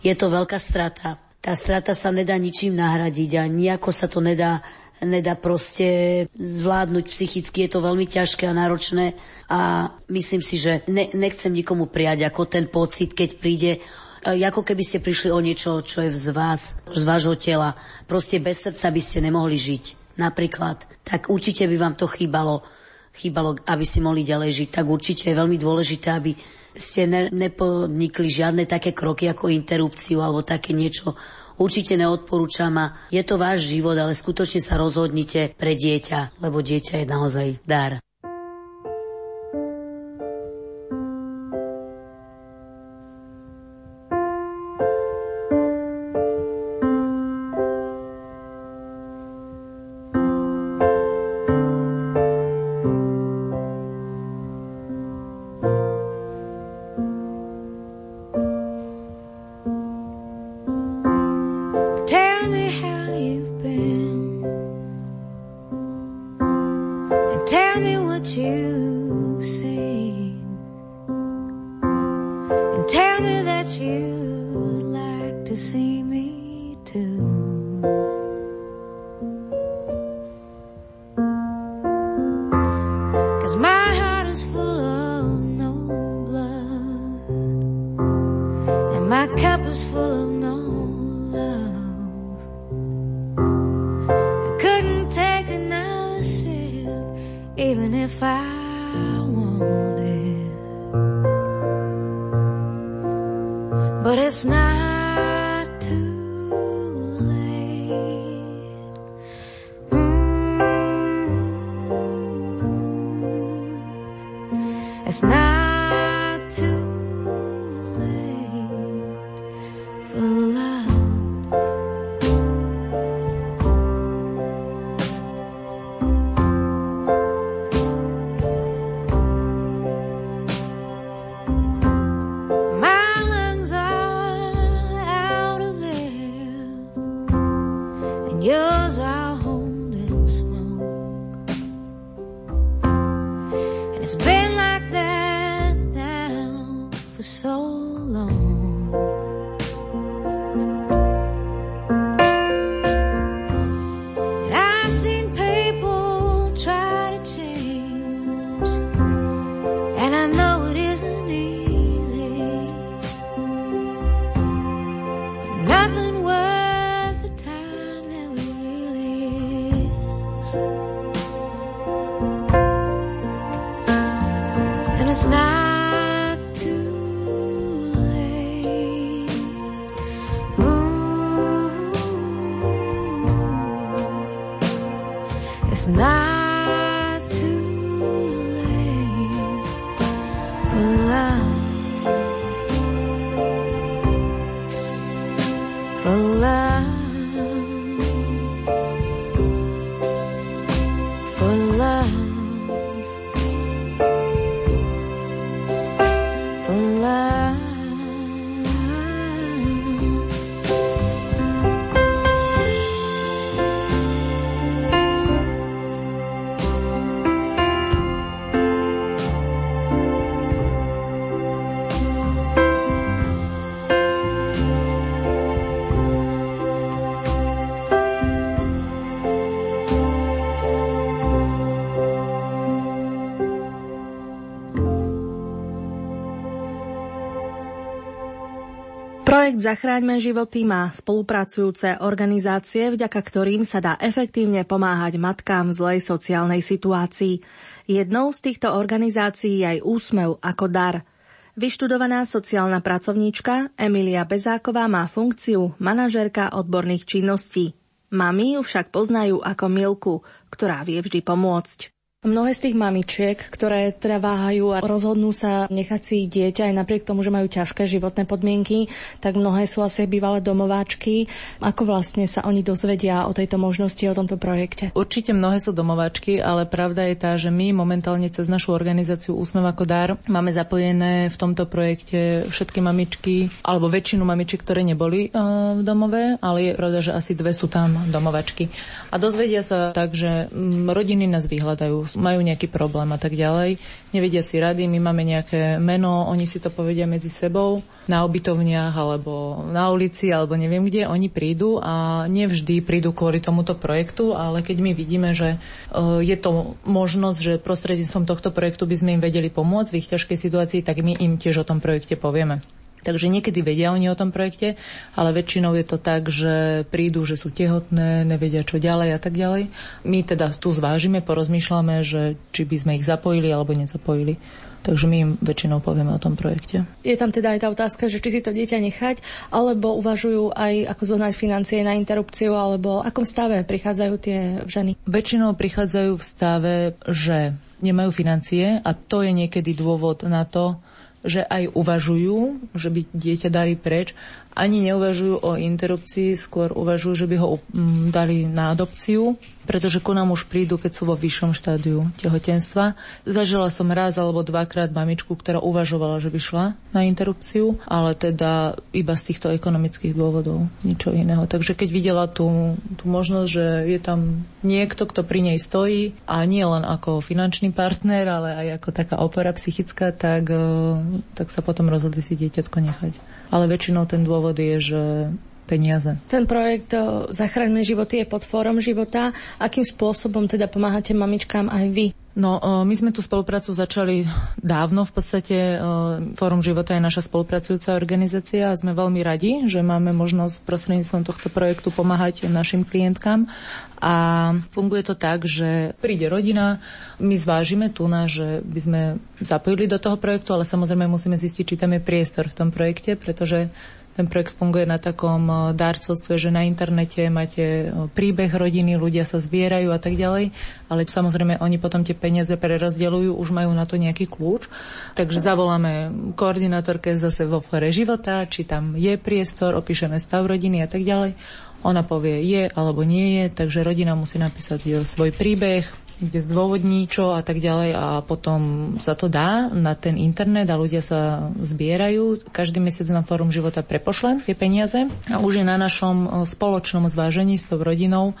Je to veľká strata. Tá strata sa nedá ničím nahradiť a nejako sa to nedá nedá proste zvládnuť psychicky, je to veľmi ťažké a náročné a myslím si, že ne, nechcem nikomu prijať ako ten pocit, keď príde E, ako keby ste prišli o niečo, čo je z vás, z vášho tela. Proste bez srdca by ste nemohli žiť. Napríklad. Tak určite by vám to chýbalo, chýbalo, aby si mohli ďalej žiť. Tak určite je veľmi dôležité, aby ste ne, nepodnikli žiadne také kroky ako interrupciu alebo také niečo. Určite neodporúčam a je to váš život, ale skutočne sa rozhodnite pre dieťa, lebo dieťa je naozaj dar. Projekt Zachráňme životy má spolupracujúce organizácie, vďaka ktorým sa dá efektívne pomáhať matkám v zlej sociálnej situácii. Jednou z týchto organizácií je aj Úsmev ako dar. Vyštudovaná sociálna pracovníčka Emilia Bezáková má funkciu manažérka odborných činností. Mami ju však poznajú ako Milku, ktorá vie vždy pomôcť. Mnohé z tých mamičiek, ktoré teda váhajú a rozhodnú sa nechať si dieťa aj napriek tomu, že majú ťažké životné podmienky, tak mnohé sú asi bývalé domováčky. Ako vlastne sa oni dozvedia o tejto možnosti, o tomto projekte? Určite mnohé sú domováčky, ale pravda je tá, že my momentálne cez našu organizáciu Úsmev ako dar máme zapojené v tomto projekte všetky mamičky, alebo väčšinu mamičiek, ktoré neboli uh, v domove, ale je pravda, že asi dve sú tam domovačky. A dozvedia sa tak, že mm, rodiny nás vyhľadajú, majú nejaký problém a tak ďalej. Nevedia si rady, my máme nejaké meno, oni si to povedia medzi sebou na ubytovniach alebo na ulici alebo neviem kde, oni prídu a nevždy prídu kvôli tomuto projektu, ale keď my vidíme, že e, je to možnosť, že prostredníctvom tohto projektu by sme im vedeli pomôcť v ich ťažkej situácii, tak my im tiež o tom projekte povieme. Takže niekedy vedia oni o tom projekte, ale väčšinou je to tak, že prídu, že sú tehotné, nevedia čo ďalej a tak ďalej. My teda tu zvážime, porozmýšľame, že či by sme ich zapojili alebo nezapojili. Takže my im väčšinou povieme o tom projekte. Je tam teda aj tá otázka, že či si to dieťa nechať, alebo uvažujú aj ako zohnať financie na interrupciu, alebo v akom stave prichádzajú tie ženy? Väčšinou prichádzajú v stave, že nemajú financie a to je niekedy dôvod na to, že aj uvažujú, že by dieťa dali preč, ani neuvažujú o interrupcii, skôr uvažujú, že by ho dali na adopciu, pretože ku nám už prídu, keď sú vo vyššom štádiu tehotenstva. Zažila som raz alebo dvakrát mamičku, ktorá uvažovala, že by šla na interrupciu, ale teda iba z týchto ekonomických dôvodov, ničo iného. Takže keď videla tú, tú možnosť, že je tam niekto, kto pri nej stojí a nie len ako finančný partner, ale aj ako taká opora psychická, tak, eh, tak sa potom rozhodli si dieťatko nechať ale väčšinou ten dôvod je, že peniaze. Ten projekt Zachraňme životy je pod fórom života. Akým spôsobom teda pomáhate mamičkám aj vy? No, my sme tú spoluprácu začali dávno. V podstate Fórum života je naša spolupracujúca organizácia a sme veľmi radi, že máme možnosť prostredníctvom tohto projektu pomáhať našim klientkám. A funguje to tak, že príde rodina, my zvážime tu na, že by sme zapojili do toho projektu, ale samozrejme musíme zistiť, či tam je priestor v tom projekte, pretože ten projekt funguje na takom eh, darcovstve, že na internete máte eh, príbeh rodiny, ľudia sa zbierajú a tak ďalej, ale samozrejme oni potom tie peniaze prerozdeľujú, už majú na to nejaký kľúč. Takže zavoláme koordinátorke zase vo fore života, či tam je priestor, opíšeme stav rodiny a tak ďalej. Ona povie je alebo nie je, takže rodina musí napísať eh, svoj príbeh, kde zdôvodní čo a tak ďalej a potom sa to dá na ten internet a ľudia sa zbierajú. Každý mesiac na Fórum života prepošlem tie peniaze a už je na našom spoločnom zvážení s tou rodinou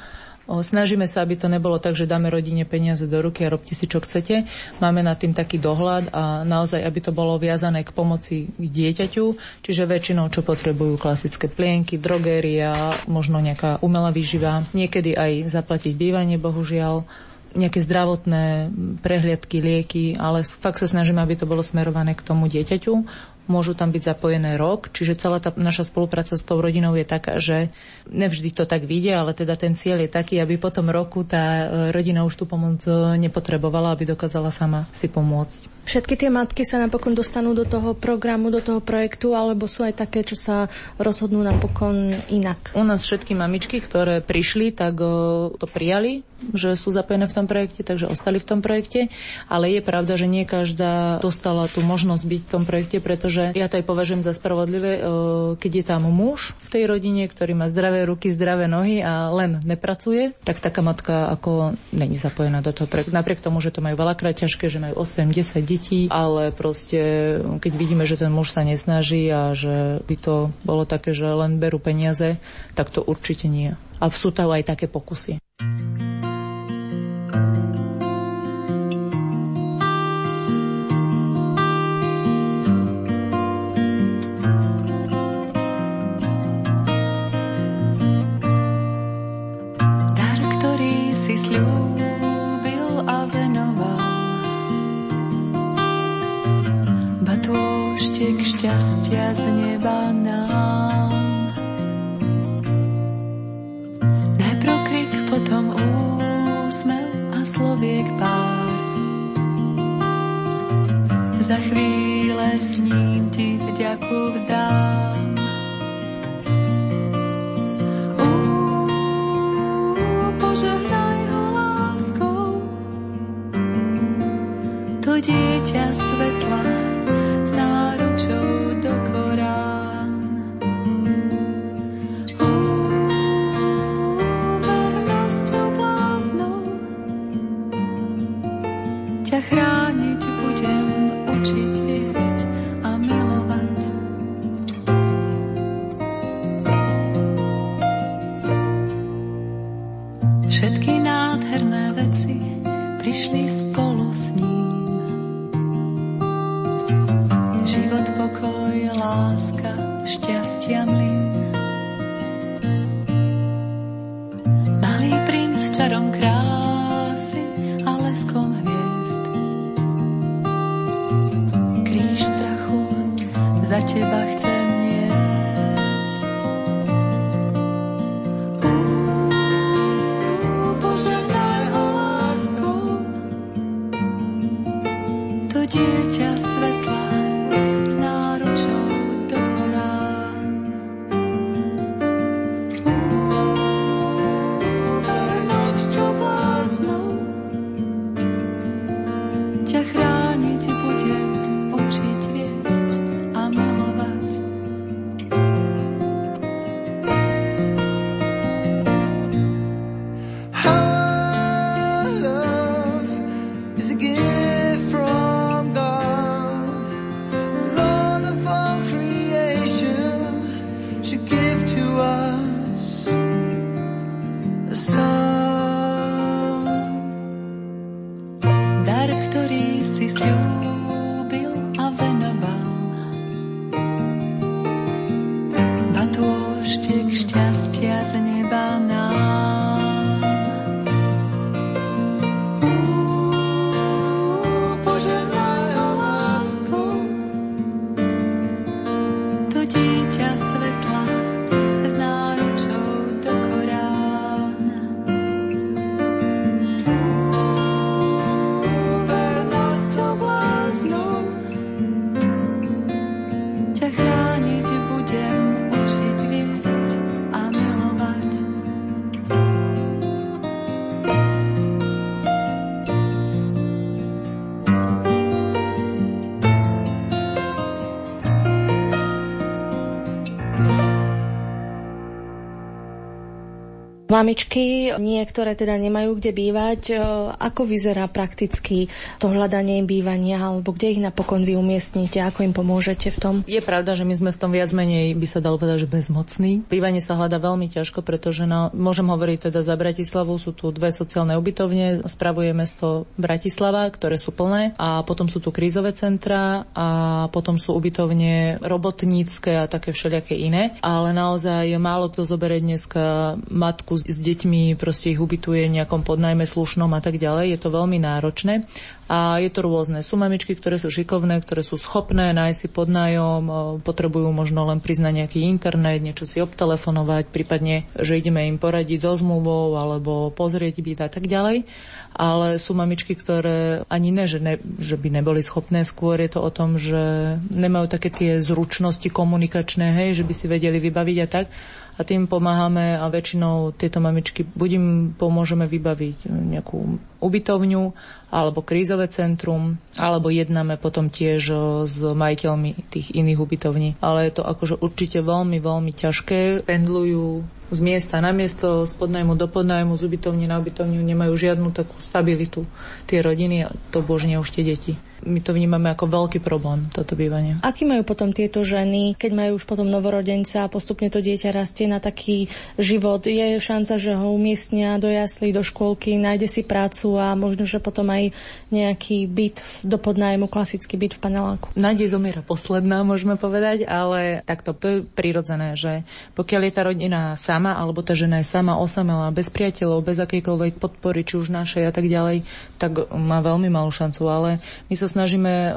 Snažíme sa, aby to nebolo tak, že dáme rodine peniaze do ruky a robte si, čo chcete. Máme nad tým taký dohľad a naozaj, aby to bolo viazané k pomoci k dieťaťu, čiže väčšinou, čo potrebujú klasické plienky, drogéria, možno nejaká umelá výživa, niekedy aj zaplatiť bývanie, bohužiaľ nejaké zdravotné prehliadky, lieky, ale fakt sa snažíme, aby to bolo smerované k tomu dieťaťu. Môžu tam byť zapojené rok, čiže celá tá naša spolupráca s tou rodinou je taká, že nevždy to tak vidia, ale teda ten cieľ je taký, aby po tom roku tá e, rodina už tú pomoc e, nepotrebovala, aby dokázala sama si pomôcť. Všetky tie matky sa napokon dostanú do toho programu, do toho projektu, alebo sú aj také, čo sa rozhodnú napokon inak? U nás všetky mamičky, ktoré prišli, tak to prijali, že sú zapojené v tom projekte, takže ostali v tom projekte. Ale je pravda, že nie každá dostala tú možnosť byť v tom projekte, pretože ja to aj považujem za spravodlivé, keď je tam muž v tej rodine, ktorý má zdravé ruky, zdravé nohy a len nepracuje, tak taká matka ako není zapojená do toho projektu. Napriek tomu, že to majú veľakrát ťažké, že majú 8, 10 detí, ale proste keď vidíme, že ten muž sa nesnaží a že by to bolo také, že len berú peniaze, tak to určite nie. A sú tam aj také pokusy. Šťastia z neba nám. Najprv krik, potom úsmev a sloviek pár. Za chvíle s ním ti vďaku vzdám. to dieťa svetla mamičky, niektoré teda nemajú kde bývať. E, ako vyzerá prakticky to hľadanie im bývania, alebo kde ich napokon vy umiestnite, ako im pomôžete v tom? Je pravda, že my sme v tom viac menej, by sa dalo povedať, že bezmocní. Bývanie sa hľadá veľmi ťažko, pretože no, môžem hovoriť teda za Bratislavu, sú tu dve sociálne ubytovne, spravuje mesto Bratislava, ktoré sú plné a potom sú tu krízové centra a potom sú ubytovne robotnícke a také všelijaké iné. Ale naozaj málo kto zoberie dneska matku s deťmi, proste ich ubytuje nejakom podnajme slušnom a tak ďalej. Je to veľmi náročné a je to rôzne. Sú mamičky, ktoré sú šikovné, ktoré sú schopné nájsť si podnájom, potrebujú možno len priznať nejaký internet, niečo si obtelefonovať, prípadne, že ideme im poradiť so zmluvou alebo pozrieť byt a tak ďalej. Ale sú mamičky, ktoré ani ne, že, ne, že by neboli schopné, skôr je to o tom, že nemajú také tie zručnosti komunikačné, hej, že by si vedeli vybaviť a tak a tým pomáhame a väčšinou tieto mamičky buď im pomôžeme vybaviť nejakú ubytovňu alebo krízové centrum, alebo jednáme potom tiež s majiteľmi tých iných ubytovní. Ale je to akože určite veľmi, veľmi ťažké. Pendlujú z miesta na miesto, z podnajmu do podnajmu, z ubytovne na ubytovňu, nemajú žiadnu takú stabilitu tie rodiny a to božne už tie deti my to vnímame ako veľký problém, toto bývanie. Aký majú potom tieto ženy, keď majú už potom novorodenca a postupne to dieťa rastie na taký život? Je šanca, že ho umiestnia do jaslí, do škôlky, nájde si prácu a možno, že potom aj nejaký byt do podnájmu, klasický byt v paneláku? Nádej zomiera posledná, môžeme povedať, ale takto, to je prirodzené, že pokiaľ je tá rodina sama, alebo tá žena je sama osamelá, bez priateľov, bez akejkoľvek podpory, či už našej a tak ďalej, tak má veľmi malú šancu, ale my sa snažíme o,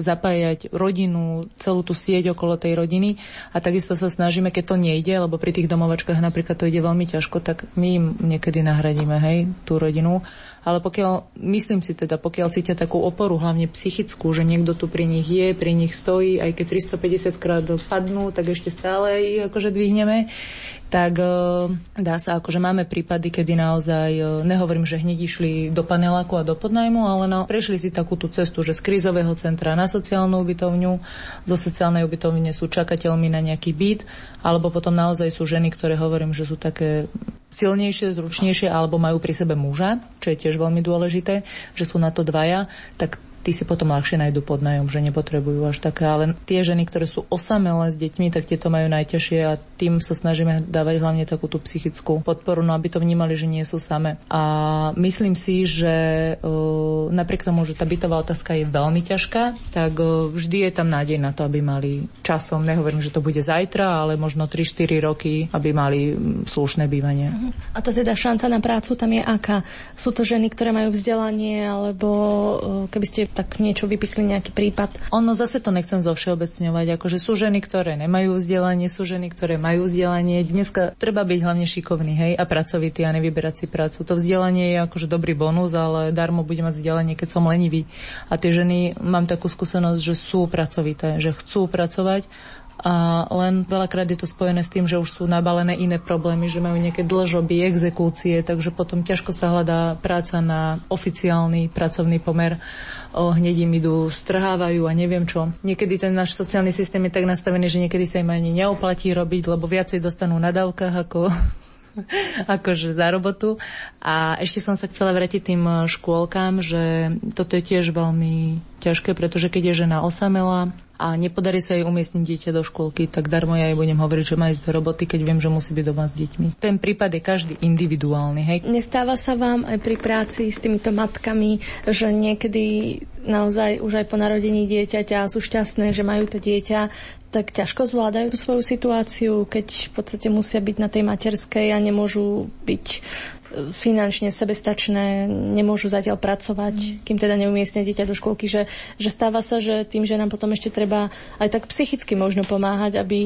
zapájať rodinu, celú tú sieť okolo tej rodiny a takisto sa snažíme, keď to nejde, lebo pri tých domovačkách napríklad to ide veľmi ťažko, tak my im niekedy nahradíme, hej, tú rodinu. Ale pokiaľ, myslím si teda, pokiaľ cítia takú oporu, hlavne psychickú, že niekto tu pri nich je, pri nich stojí, aj keď 350 krát padnú, tak ešte stále ich akože dvihneme, tak uh, dá sa, akože máme prípady, kedy naozaj, uh, nehovorím, že hneď išli do paneláku a do podnajmu, ale no, prešli si takú tú cestu, že z krízového centra na sociálnu ubytovňu, zo sociálnej ubytovne sú čakateľmi na nejaký byt, alebo potom naozaj sú ženy, ktoré hovorím, že sú také silnejšie, zručnejšie, alebo majú pri sebe muža, čo je tiež veľmi dôležité, že sú na to dvaja, tak tí si potom ľahšie nájdu podnajom, že nepotrebujú až také. Ale tie ženy, ktoré sú osamelé s deťmi, tak tie to majú najťažšie a tým sa snažíme dávať hlavne takú tú psychickú podporu, no aby to vnímali, že nie sú same. A myslím si, že uh, napriek tomu, že tá bytová otázka je veľmi ťažká, tak uh, vždy je tam nádej na to, aby mali časom, nehovorím, že to bude zajtra, ale možno 3-4 roky, aby mali slušné bývanie. Uh-huh. A tá teda šanca na prácu tam je aká? Sú to ženy, ktoré majú vzdelanie, alebo uh, keby ste tak niečo vypichli nejaký prípad. Ono zase to nechcem zo všeobecňovať, akože sú ženy, ktoré nemajú vzdelanie, sú ženy, ktoré majú vzdelanie. Dneska treba byť hlavne šikovný, hej, a pracovitý a nevyberať si prácu. To vzdelanie je akože dobrý bonus, ale darmo bude mať vzdelanie, keď som lenivý. A tie ženy, mám takú skúsenosť, že sú pracovité, že chcú pracovať a len veľakrát je to spojené s tým, že už sú nabalené iné problémy, že majú nejaké dlžoby, exekúcie, takže potom ťažko sa hľadá práca na oficiálny pracovný pomer. O, hneď im idú, strhávajú a neviem čo. Niekedy ten náš sociálny systém je tak nastavený, že niekedy sa im ani neoplatí robiť, lebo viacej dostanú na dávkach ako akože za robotu. A ešte som sa chcela vrátiť tým škôlkám, že toto je tiež veľmi ťažké, pretože keď je žena osamela, a nepodarí sa jej umiestniť dieťa do škôlky, tak darmo ja jej budem hovoriť, že má ísť do roboty, keď viem, že musí byť doma s deťmi. Ten prípad je každý individuálny. Hej. Nestáva sa vám aj pri práci s týmito matkami, že niekedy naozaj už aj po narodení dieťaťa sú šťastné, že majú to dieťa, tak ťažko zvládajú tú svoju situáciu, keď v podstate musia byť na tej materskej a nemôžu byť finančne sebestačné, nemôžu zatiaľ pracovať, mm. kým teda neumiestnia dieťa do školky, že, že stáva sa, že tým, že nám potom ešte treba aj tak psychicky možno pomáhať, aby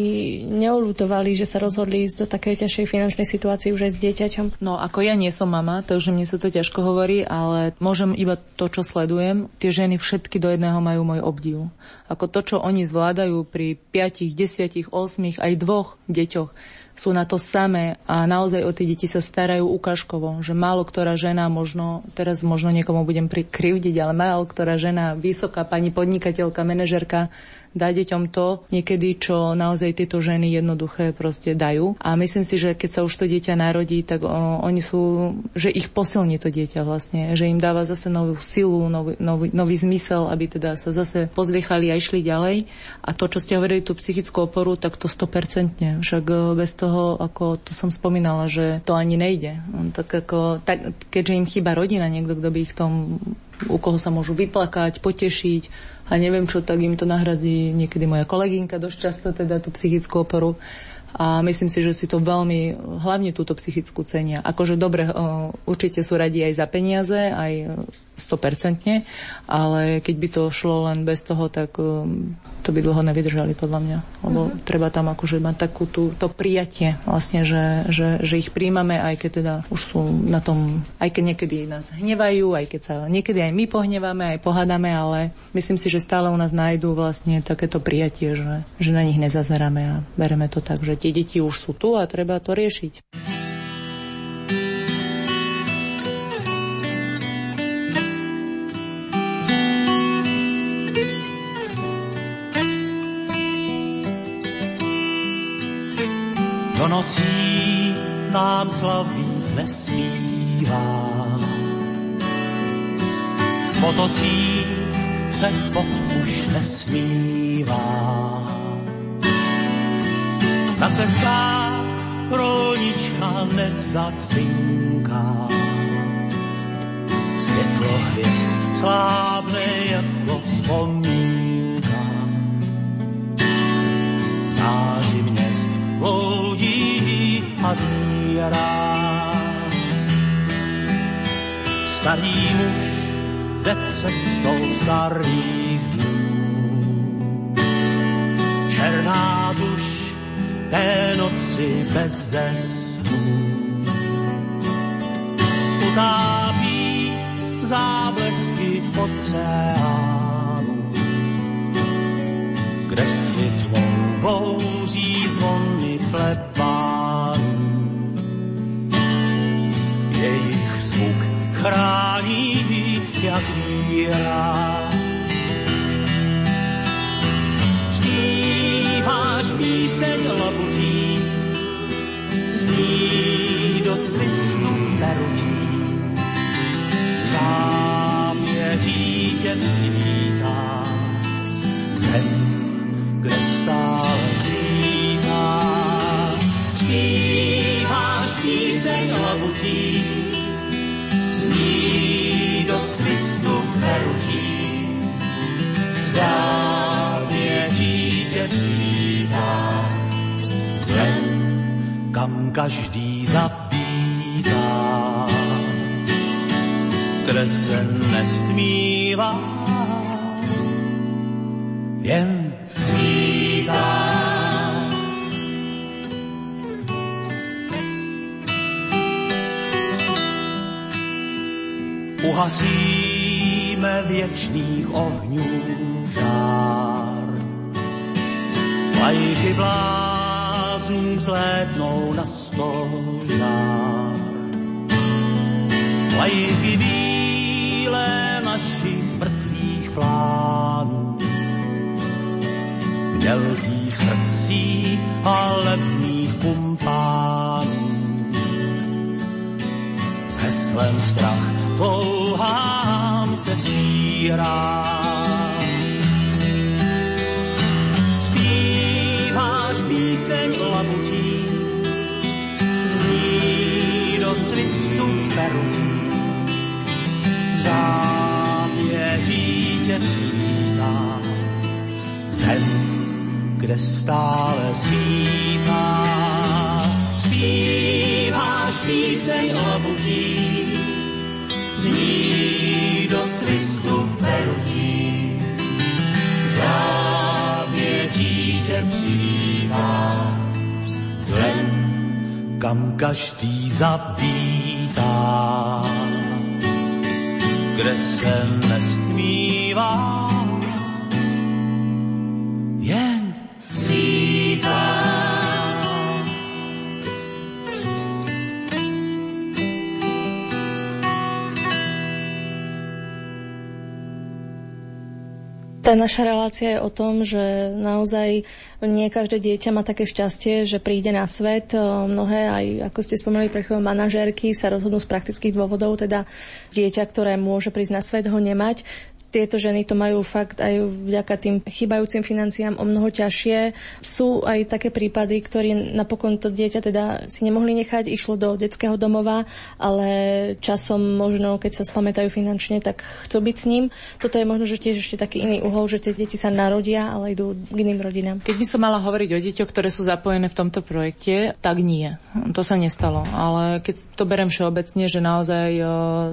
neolutovali, že sa rozhodli ísť do takej ťažšej finančnej situácii už aj s dieťaťom. No ako ja nie som mama, takže mne sa to ťažko hovorí, ale môžem iba to, čo sledujem. Tie ženy všetky do jedného majú môj obdiv. Ako to, čo oni zvládajú pri 5, 10, 8, aj dvoch deťoch sú na to samé a naozaj o tie deti sa starajú ukážkovo, že málo ktorá žena, možno, teraz možno niekomu budem krivdiť, ale málo ktorá žena, vysoká pani podnikateľka, manažerka, dá deťom to niekedy, čo naozaj tieto ženy jednoduché proste dajú. A myslím si, že keď sa už to dieťa narodí, tak o, oni sú, že ich posilní to dieťa vlastne, že im dáva zase novú silu, nový, nový, nový zmysel, aby teda sa zase pozviechali a išli ďalej. A to, čo ste hovorili, tú psychickú oporu, tak to 100%. Však e, bez toho, ako to som spomínala, že to ani nejde. Tak ako, tak, keďže im chýba rodina, niekto, kto by ich v tom u koho sa môžu vyplakať, potešiť a neviem čo, tak im to nahradí niekedy moja kolegynka dosť často, teda tú psychickú oporu. A myslím si, že si to veľmi, hlavne túto psychickú cenia. Akože dobre, určite sú radi aj za peniaze, aj 100%, ale keď by to šlo len bez toho, tak to by dlho nevydržali podľa mňa. Lebo uh-huh. treba tam akože mať takú tú, to prijatie vlastne, že, že, že ich príjmame, aj keď teda už sú na tom, aj keď niekedy nás hnevajú, aj keď sa niekedy aj my pohneváme, aj pohádame, ale myslím si, že stále u nás nájdú vlastne takéto prijatie, že, že na nich nezazeráme a bereme to tak, že tie deti už sú tu a treba to riešiť. Nocí nám slavít nesmívá. V se Boh už nesmívá. Na cestách rolnička nezacinká. Světlo hvězd slábne jako vzpomínka. Září měst bloudí a zmírá. Starý muž jde cestou starých dnů. Černá duš té noci bez snů. Utápí záblesky oceánu, kde si tmou bouří zvony plebánů. Chrání jak víra. Zpíváš píseň labutí, zní do svistu perutí. Záměří tě přivítá, zem, kde stále každý kde se nestmívá, jen svítá. Uhasíme věčných ohňů žár. Vlajky bláznů zlétnou na stožár. Vlajky bílé našich mrtvých plánů. Mělkých srdcí a levných pumpánů. S heslem strach touhám se vzírá. Svistu perutí. Závětí tě přivítá, zem, kde stále svítá. Zpíváš píseň labutí, zní do svistu perutí. Závětí tě přivítá, zem, kam každý zabítá, kde se nestmívá, Tá naša relácia je o tom, že naozaj nie každé dieťa má také šťastie, že príde na svet. Mnohé, aj ako ste spomenuli, prechod manažérky sa rozhodnú z praktických dôvodov, teda dieťa, ktoré môže prísť na svet, ho nemať tieto ženy to majú fakt aj vďaka tým chýbajúcim financiám o mnoho ťažšie. Sú aj také prípady, ktorí napokon to dieťa teda si nemohli nechať, išlo do detského domova, ale časom možno, keď sa spamätajú finančne, tak chcú byť s ním. Toto je možno, že tiež ešte taký iný uhol, že tie deti sa narodia, ale idú k iným rodinám. Keď by som mala hovoriť o deťoch, ktoré sú zapojené v tomto projekte, tak nie. To sa nestalo. Ale keď to berem všeobecne, že naozaj e,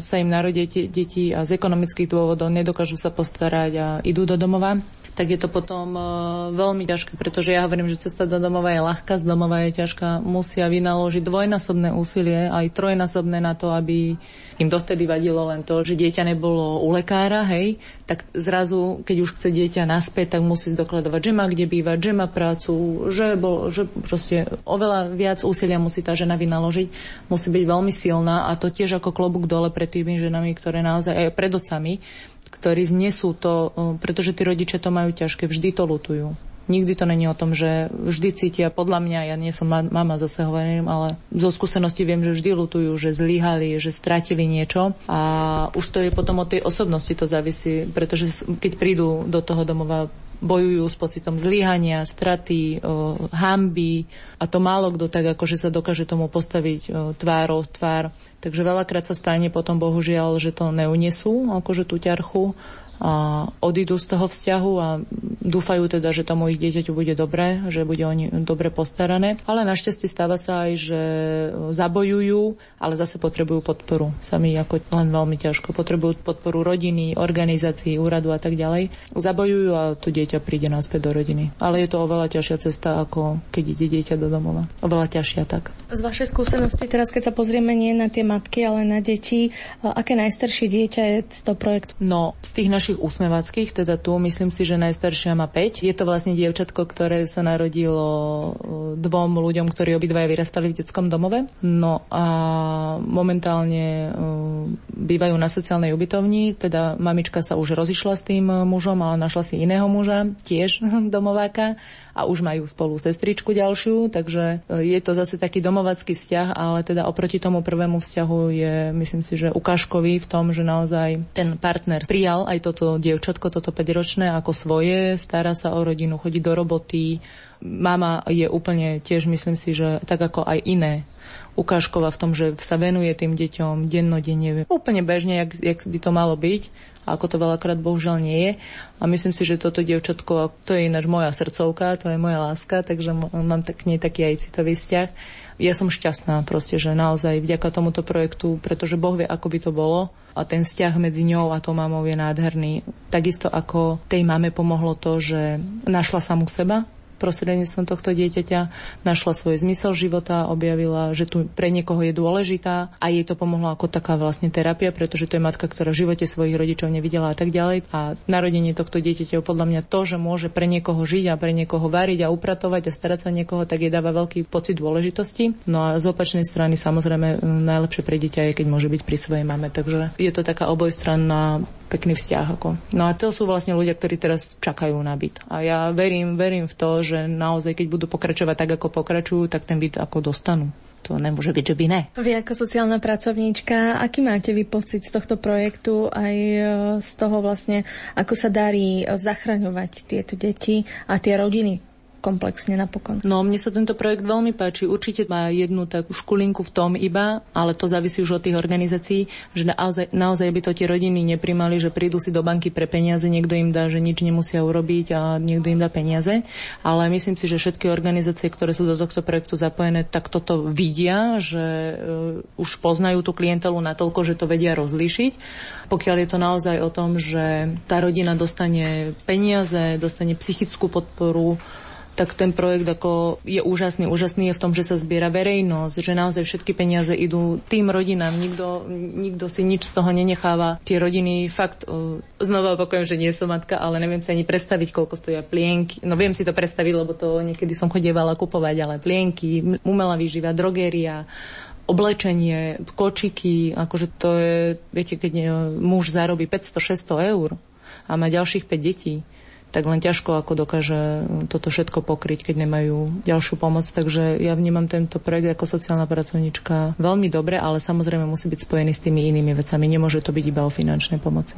sa im narodia deti a z ekonomických dôvodov nedokážu nedokážu sa postarať a idú do domova, tak je to potom uh, veľmi ťažké, pretože ja hovorím, že cesta do domova je ľahká, z domova je ťažká. Musia vynaložiť dvojnásobné úsilie, aj trojnásobné na to, aby im dovtedy vadilo len to, že dieťa nebolo u lekára, hej, tak zrazu, keď už chce dieťa naspäť, tak musí zdokladovať, že má kde bývať, že má prácu, že, bol, že proste oveľa viac úsilia musí tá žena vynaložiť, musí byť veľmi silná a to tiež ako klobúk dole pred tými ženami, ktoré naozaj aj pred ocami, ktorí znesú to, pretože tí rodičia to majú ťažké, vždy to lutujú. Nikdy to není o tom, že vždy cítia, podľa mňa, ja nie som mama zase hovorím, ale zo skúsenosti viem, že vždy lutujú, že zlyhali, že stratili niečo a už to je potom od tej osobnosti to závisí, pretože keď prídu do toho domova bojujú s pocitom zlyhania, straty, hamby a to málo kto tak akože sa dokáže tomu postaviť tvárou tvár. Takže veľakrát sa stane potom bohužiaľ, že to neunesú, akože tú ťarchu a odídu z toho vzťahu a dúfajú teda, že tomu ich dieťaťu bude dobre, že bude oni dobre postarané. Ale našťastie stáva sa aj, že zabojujú, ale zase potrebujú podporu. Sami ako len veľmi ťažko. Potrebujú podporu rodiny, organizácií, úradu a tak ďalej. Zabojujú a to dieťa príde naspäť do rodiny. Ale je to oveľa ťažšia cesta, ako keď ide dieťa do domova. Oveľa ťažšia tak. Z vašej skúsenosti teraz, keď sa pozrieme nie na tie matky, ale na deti, aké najstaršie dieťa je z toho projektu? No, z tých našich našich úsmevackých, teda tu myslím si, že najstaršia má 5. Je to vlastne dievčatko, ktoré sa narodilo e, dvom ľuďom, ktorí obidvaja vyrastali v detskom domove. No a momentálne e, bývajú na sociálnej ubytovni, teda mamička sa už rozišla s tým mužom, ale našla si iného muža, tiež domováka a už majú spolu sestričku ďalšiu, takže e, je to zase taký domovacký vzťah, ale teda oproti tomu prvému vzťahu je, myslím si, že ukážkový v tom, že naozaj ten partner prijal aj toto dievčatko, toto 5-ročné ako svoje, stará sa o rodinu, chodí do roboty, mama je úplne tiež, myslím si, že tak ako aj iné ukážková v tom, že sa venuje tým deťom dennodenne, úplne bežne, jak, jak by to malo byť ako to veľakrát bohužiaľ nie je. A myslím si, že toto dievčatko, to je ináč moja srdcovka, to je moja láska, takže mám tak nej taký aj citový vzťah. Ja som šťastná proste, že naozaj vďaka tomuto projektu, pretože Boh vie, ako by to bolo a ten vzťah medzi ňou a tou mamou je nádherný. Takisto ako tej mame pomohlo to, že našla samú seba, prostredníctvom tohto dieťaťa našla svoj zmysel života, objavila, že tu pre niekoho je dôležitá a jej to pomohlo ako taká vlastne terapia, pretože to je matka, ktorá v živote svojich rodičov nevidela a tak ďalej. A narodenie tohto dieťaťa je podľa mňa to, že môže pre niekoho žiť a pre niekoho variť a upratovať a starať sa niekoho, tak jej dáva veľký pocit dôležitosti. No a z opačnej strany samozrejme najlepšie pre dieťa je, keď môže byť pri svojej mame. Takže je to taká obojstranná pekný vzťah. Ako. No a to sú vlastne ľudia, ktorí teraz čakajú na byt. A ja verím, verím v to, že naozaj, keď budú pokračovať tak, ako pokračujú, tak ten byt ako dostanú. To nemôže byť, že by ne. Vy ako sociálna pracovníčka, aký máte vy pocit z tohto projektu aj e, z toho vlastne, ako sa darí zachraňovať tieto deti a tie rodiny, komplexne napokon. No, mne sa tento projekt veľmi páči. Určite má jednu takú škulinku v tom iba, ale to závisí už od tých organizácií, že naozaj, naozaj by to tie rodiny neprimali, že prídu si do banky pre peniaze, niekto im dá, že nič nemusia urobiť a niekto im dá peniaze. Ale myslím si, že všetky organizácie, ktoré sú do tohto projektu zapojené, tak toto vidia, že uh, už poznajú tú klientelu natoľko, že to vedia rozlíšiť. Pokiaľ je to naozaj o tom, že tá rodina dostane peniaze, dostane psychickú podporu, tak ten projekt ako je úžasný. Úžasný je v tom, že sa zbiera verejnosť, že naozaj všetky peniaze idú tým rodinám, nikto, nikto si nič z toho nenecháva. Tie rodiny fakt, znova opakujem, že nie som matka, ale neviem si ani predstaviť, koľko stoja plienky. No viem si to predstaviť, lebo to niekedy som chodievala kupovať, ale plienky, umelá výživa, drogéria, oblečenie, kočiky, akože to je, viete, keď muž zarobí 500-600 eur a má ďalších 5 detí, tak len ťažko ako dokáže toto všetko pokryť, keď nemajú ďalšiu pomoc. Takže ja vnímam tento projekt ako sociálna pracovníčka veľmi dobre, ale samozrejme musí byť spojený s tými inými vecami. Nemôže to byť iba o finančnej pomoci.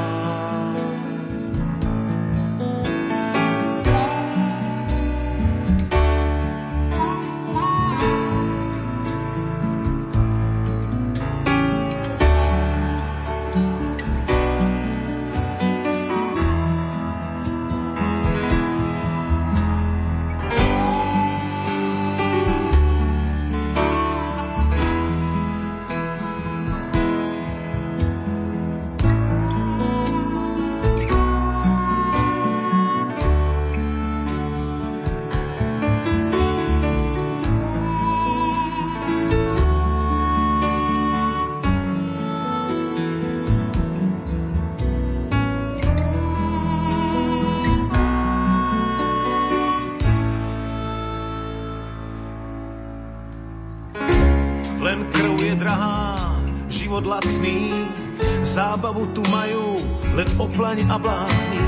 Zábavu tu majú len oplaň a blázni.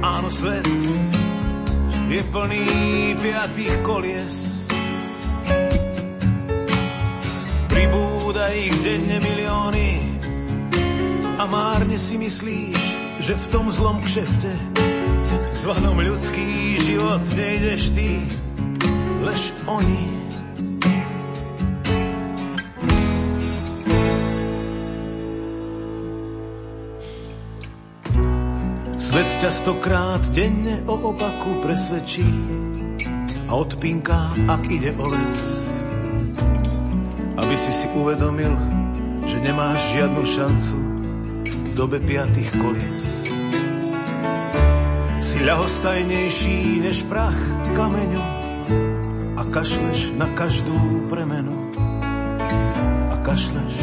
Áno, svet je plný piatých kolies. Pribúda ich denne milióny a márne si myslíš, že v tom zlom kšefte zvanom ľudský život nejdeš ty, lež oni. Ťa stokrát denne o opaku presvedčí a odpinká, ak ide o vec. Aby si si uvedomil, že nemáš žiadnu šancu v dobe piatých kolies. Si ľahostajnejší než prach kameňu a kašleš na každú premenu. A kašleš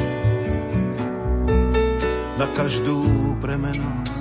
na každú premenu.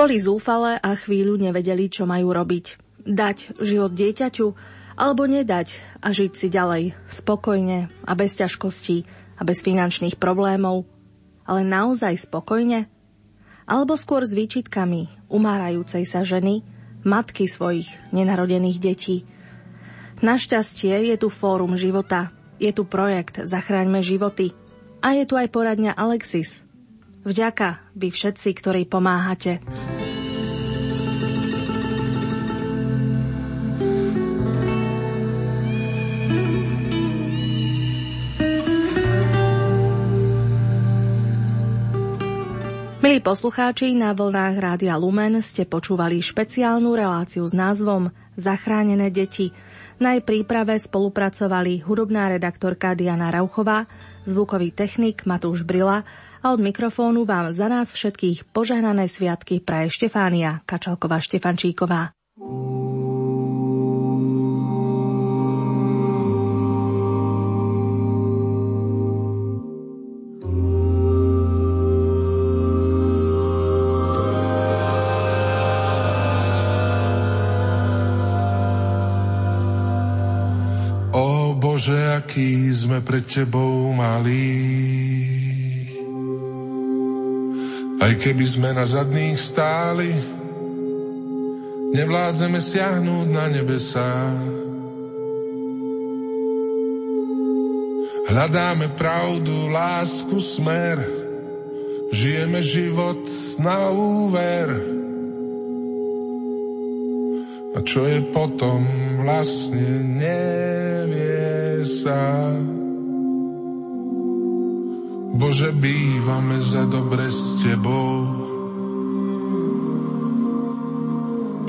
Boli zúfale a chvíľu nevedeli, čo majú robiť. Dať život dieťaťu alebo nedať a žiť si ďalej, spokojne a bez ťažkostí a bez finančných problémov, ale naozaj spokojne? Alebo skôr s výčitkami umárajúcej sa ženy, matky svojich nenarodených detí. Našťastie je tu Fórum života, je tu projekt Zachráňme životy a je tu aj poradňa Alexis – Vďaka vy všetci, ktorí pomáhate. Milí poslucháči, na vlnách Rádia Lumen ste počúvali špeciálnu reláciu s názvom Zachránené deti. Na jej príprave spolupracovali hudobná redaktorka Diana Rauchová, zvukový technik Matúš Brila a od mikrofónu vám za nás všetkých požehnané sviatky praje Štefánia Kačalková Štefančíková. Aký sme pred Tebou malí. Aj keby sme na zadných stáli, nevládzeme siahnuť na nebesá. Hľadáme pravdu, lásku, smer, žijeme život na úver. A čo je potom, vlastne nevie sa. Bože, bývame za dobre s Tebou.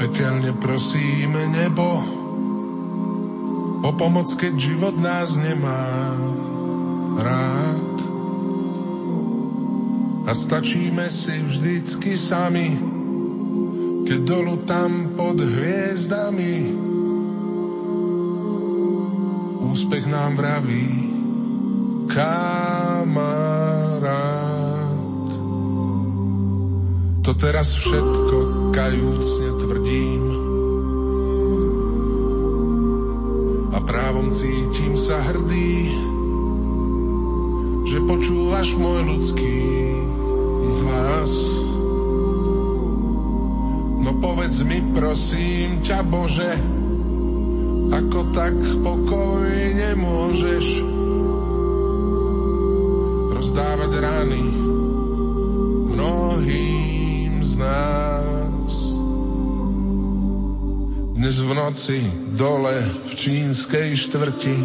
Pekelne prosíme nebo o pomoc, keď život nás nemá rád. A stačíme si vždycky sami, keď dolu tam pod hviezdami úspech nám vraví kamarát. To teraz všetko kajúcne tvrdím a právom cítim sa hrdý, že počúvaš môj ľudský hlas. Povedz mi prosím ťa Bože, ako tak pokojne môžeš rozdávať rany mnohým z nás. Dnes v noci dole v čínskej štvrti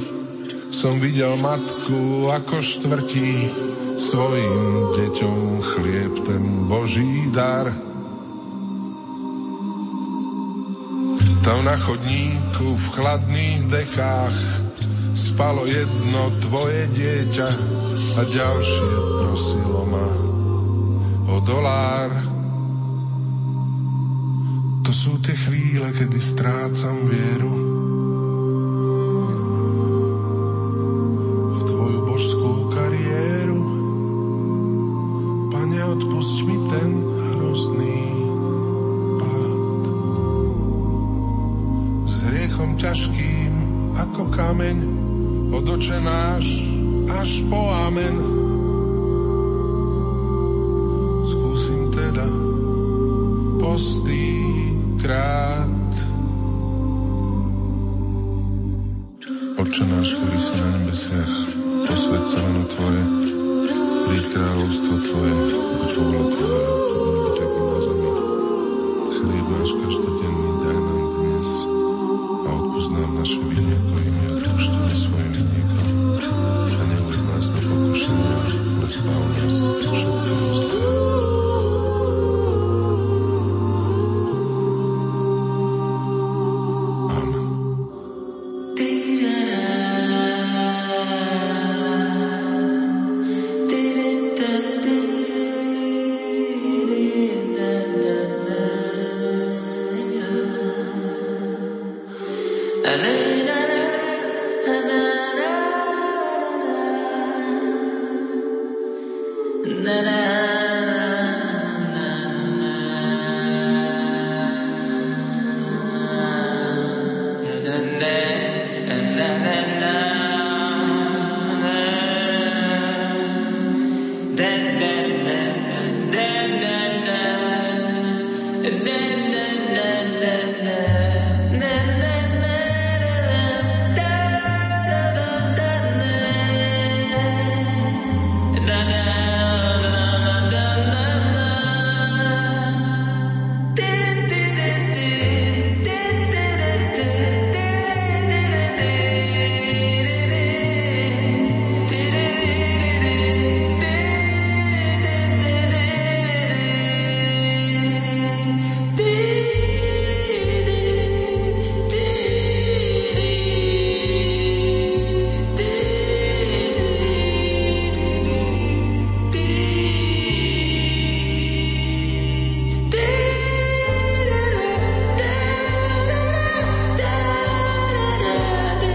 som videl matku ako štvrtí svojim deťom chlieb ten Boží dar Tam na chodníku v chladných dekách spalo jedno tvoje dieťa a ďalšie prosilo ma o dolár. To sú tie chvíle, kedy strácam vieru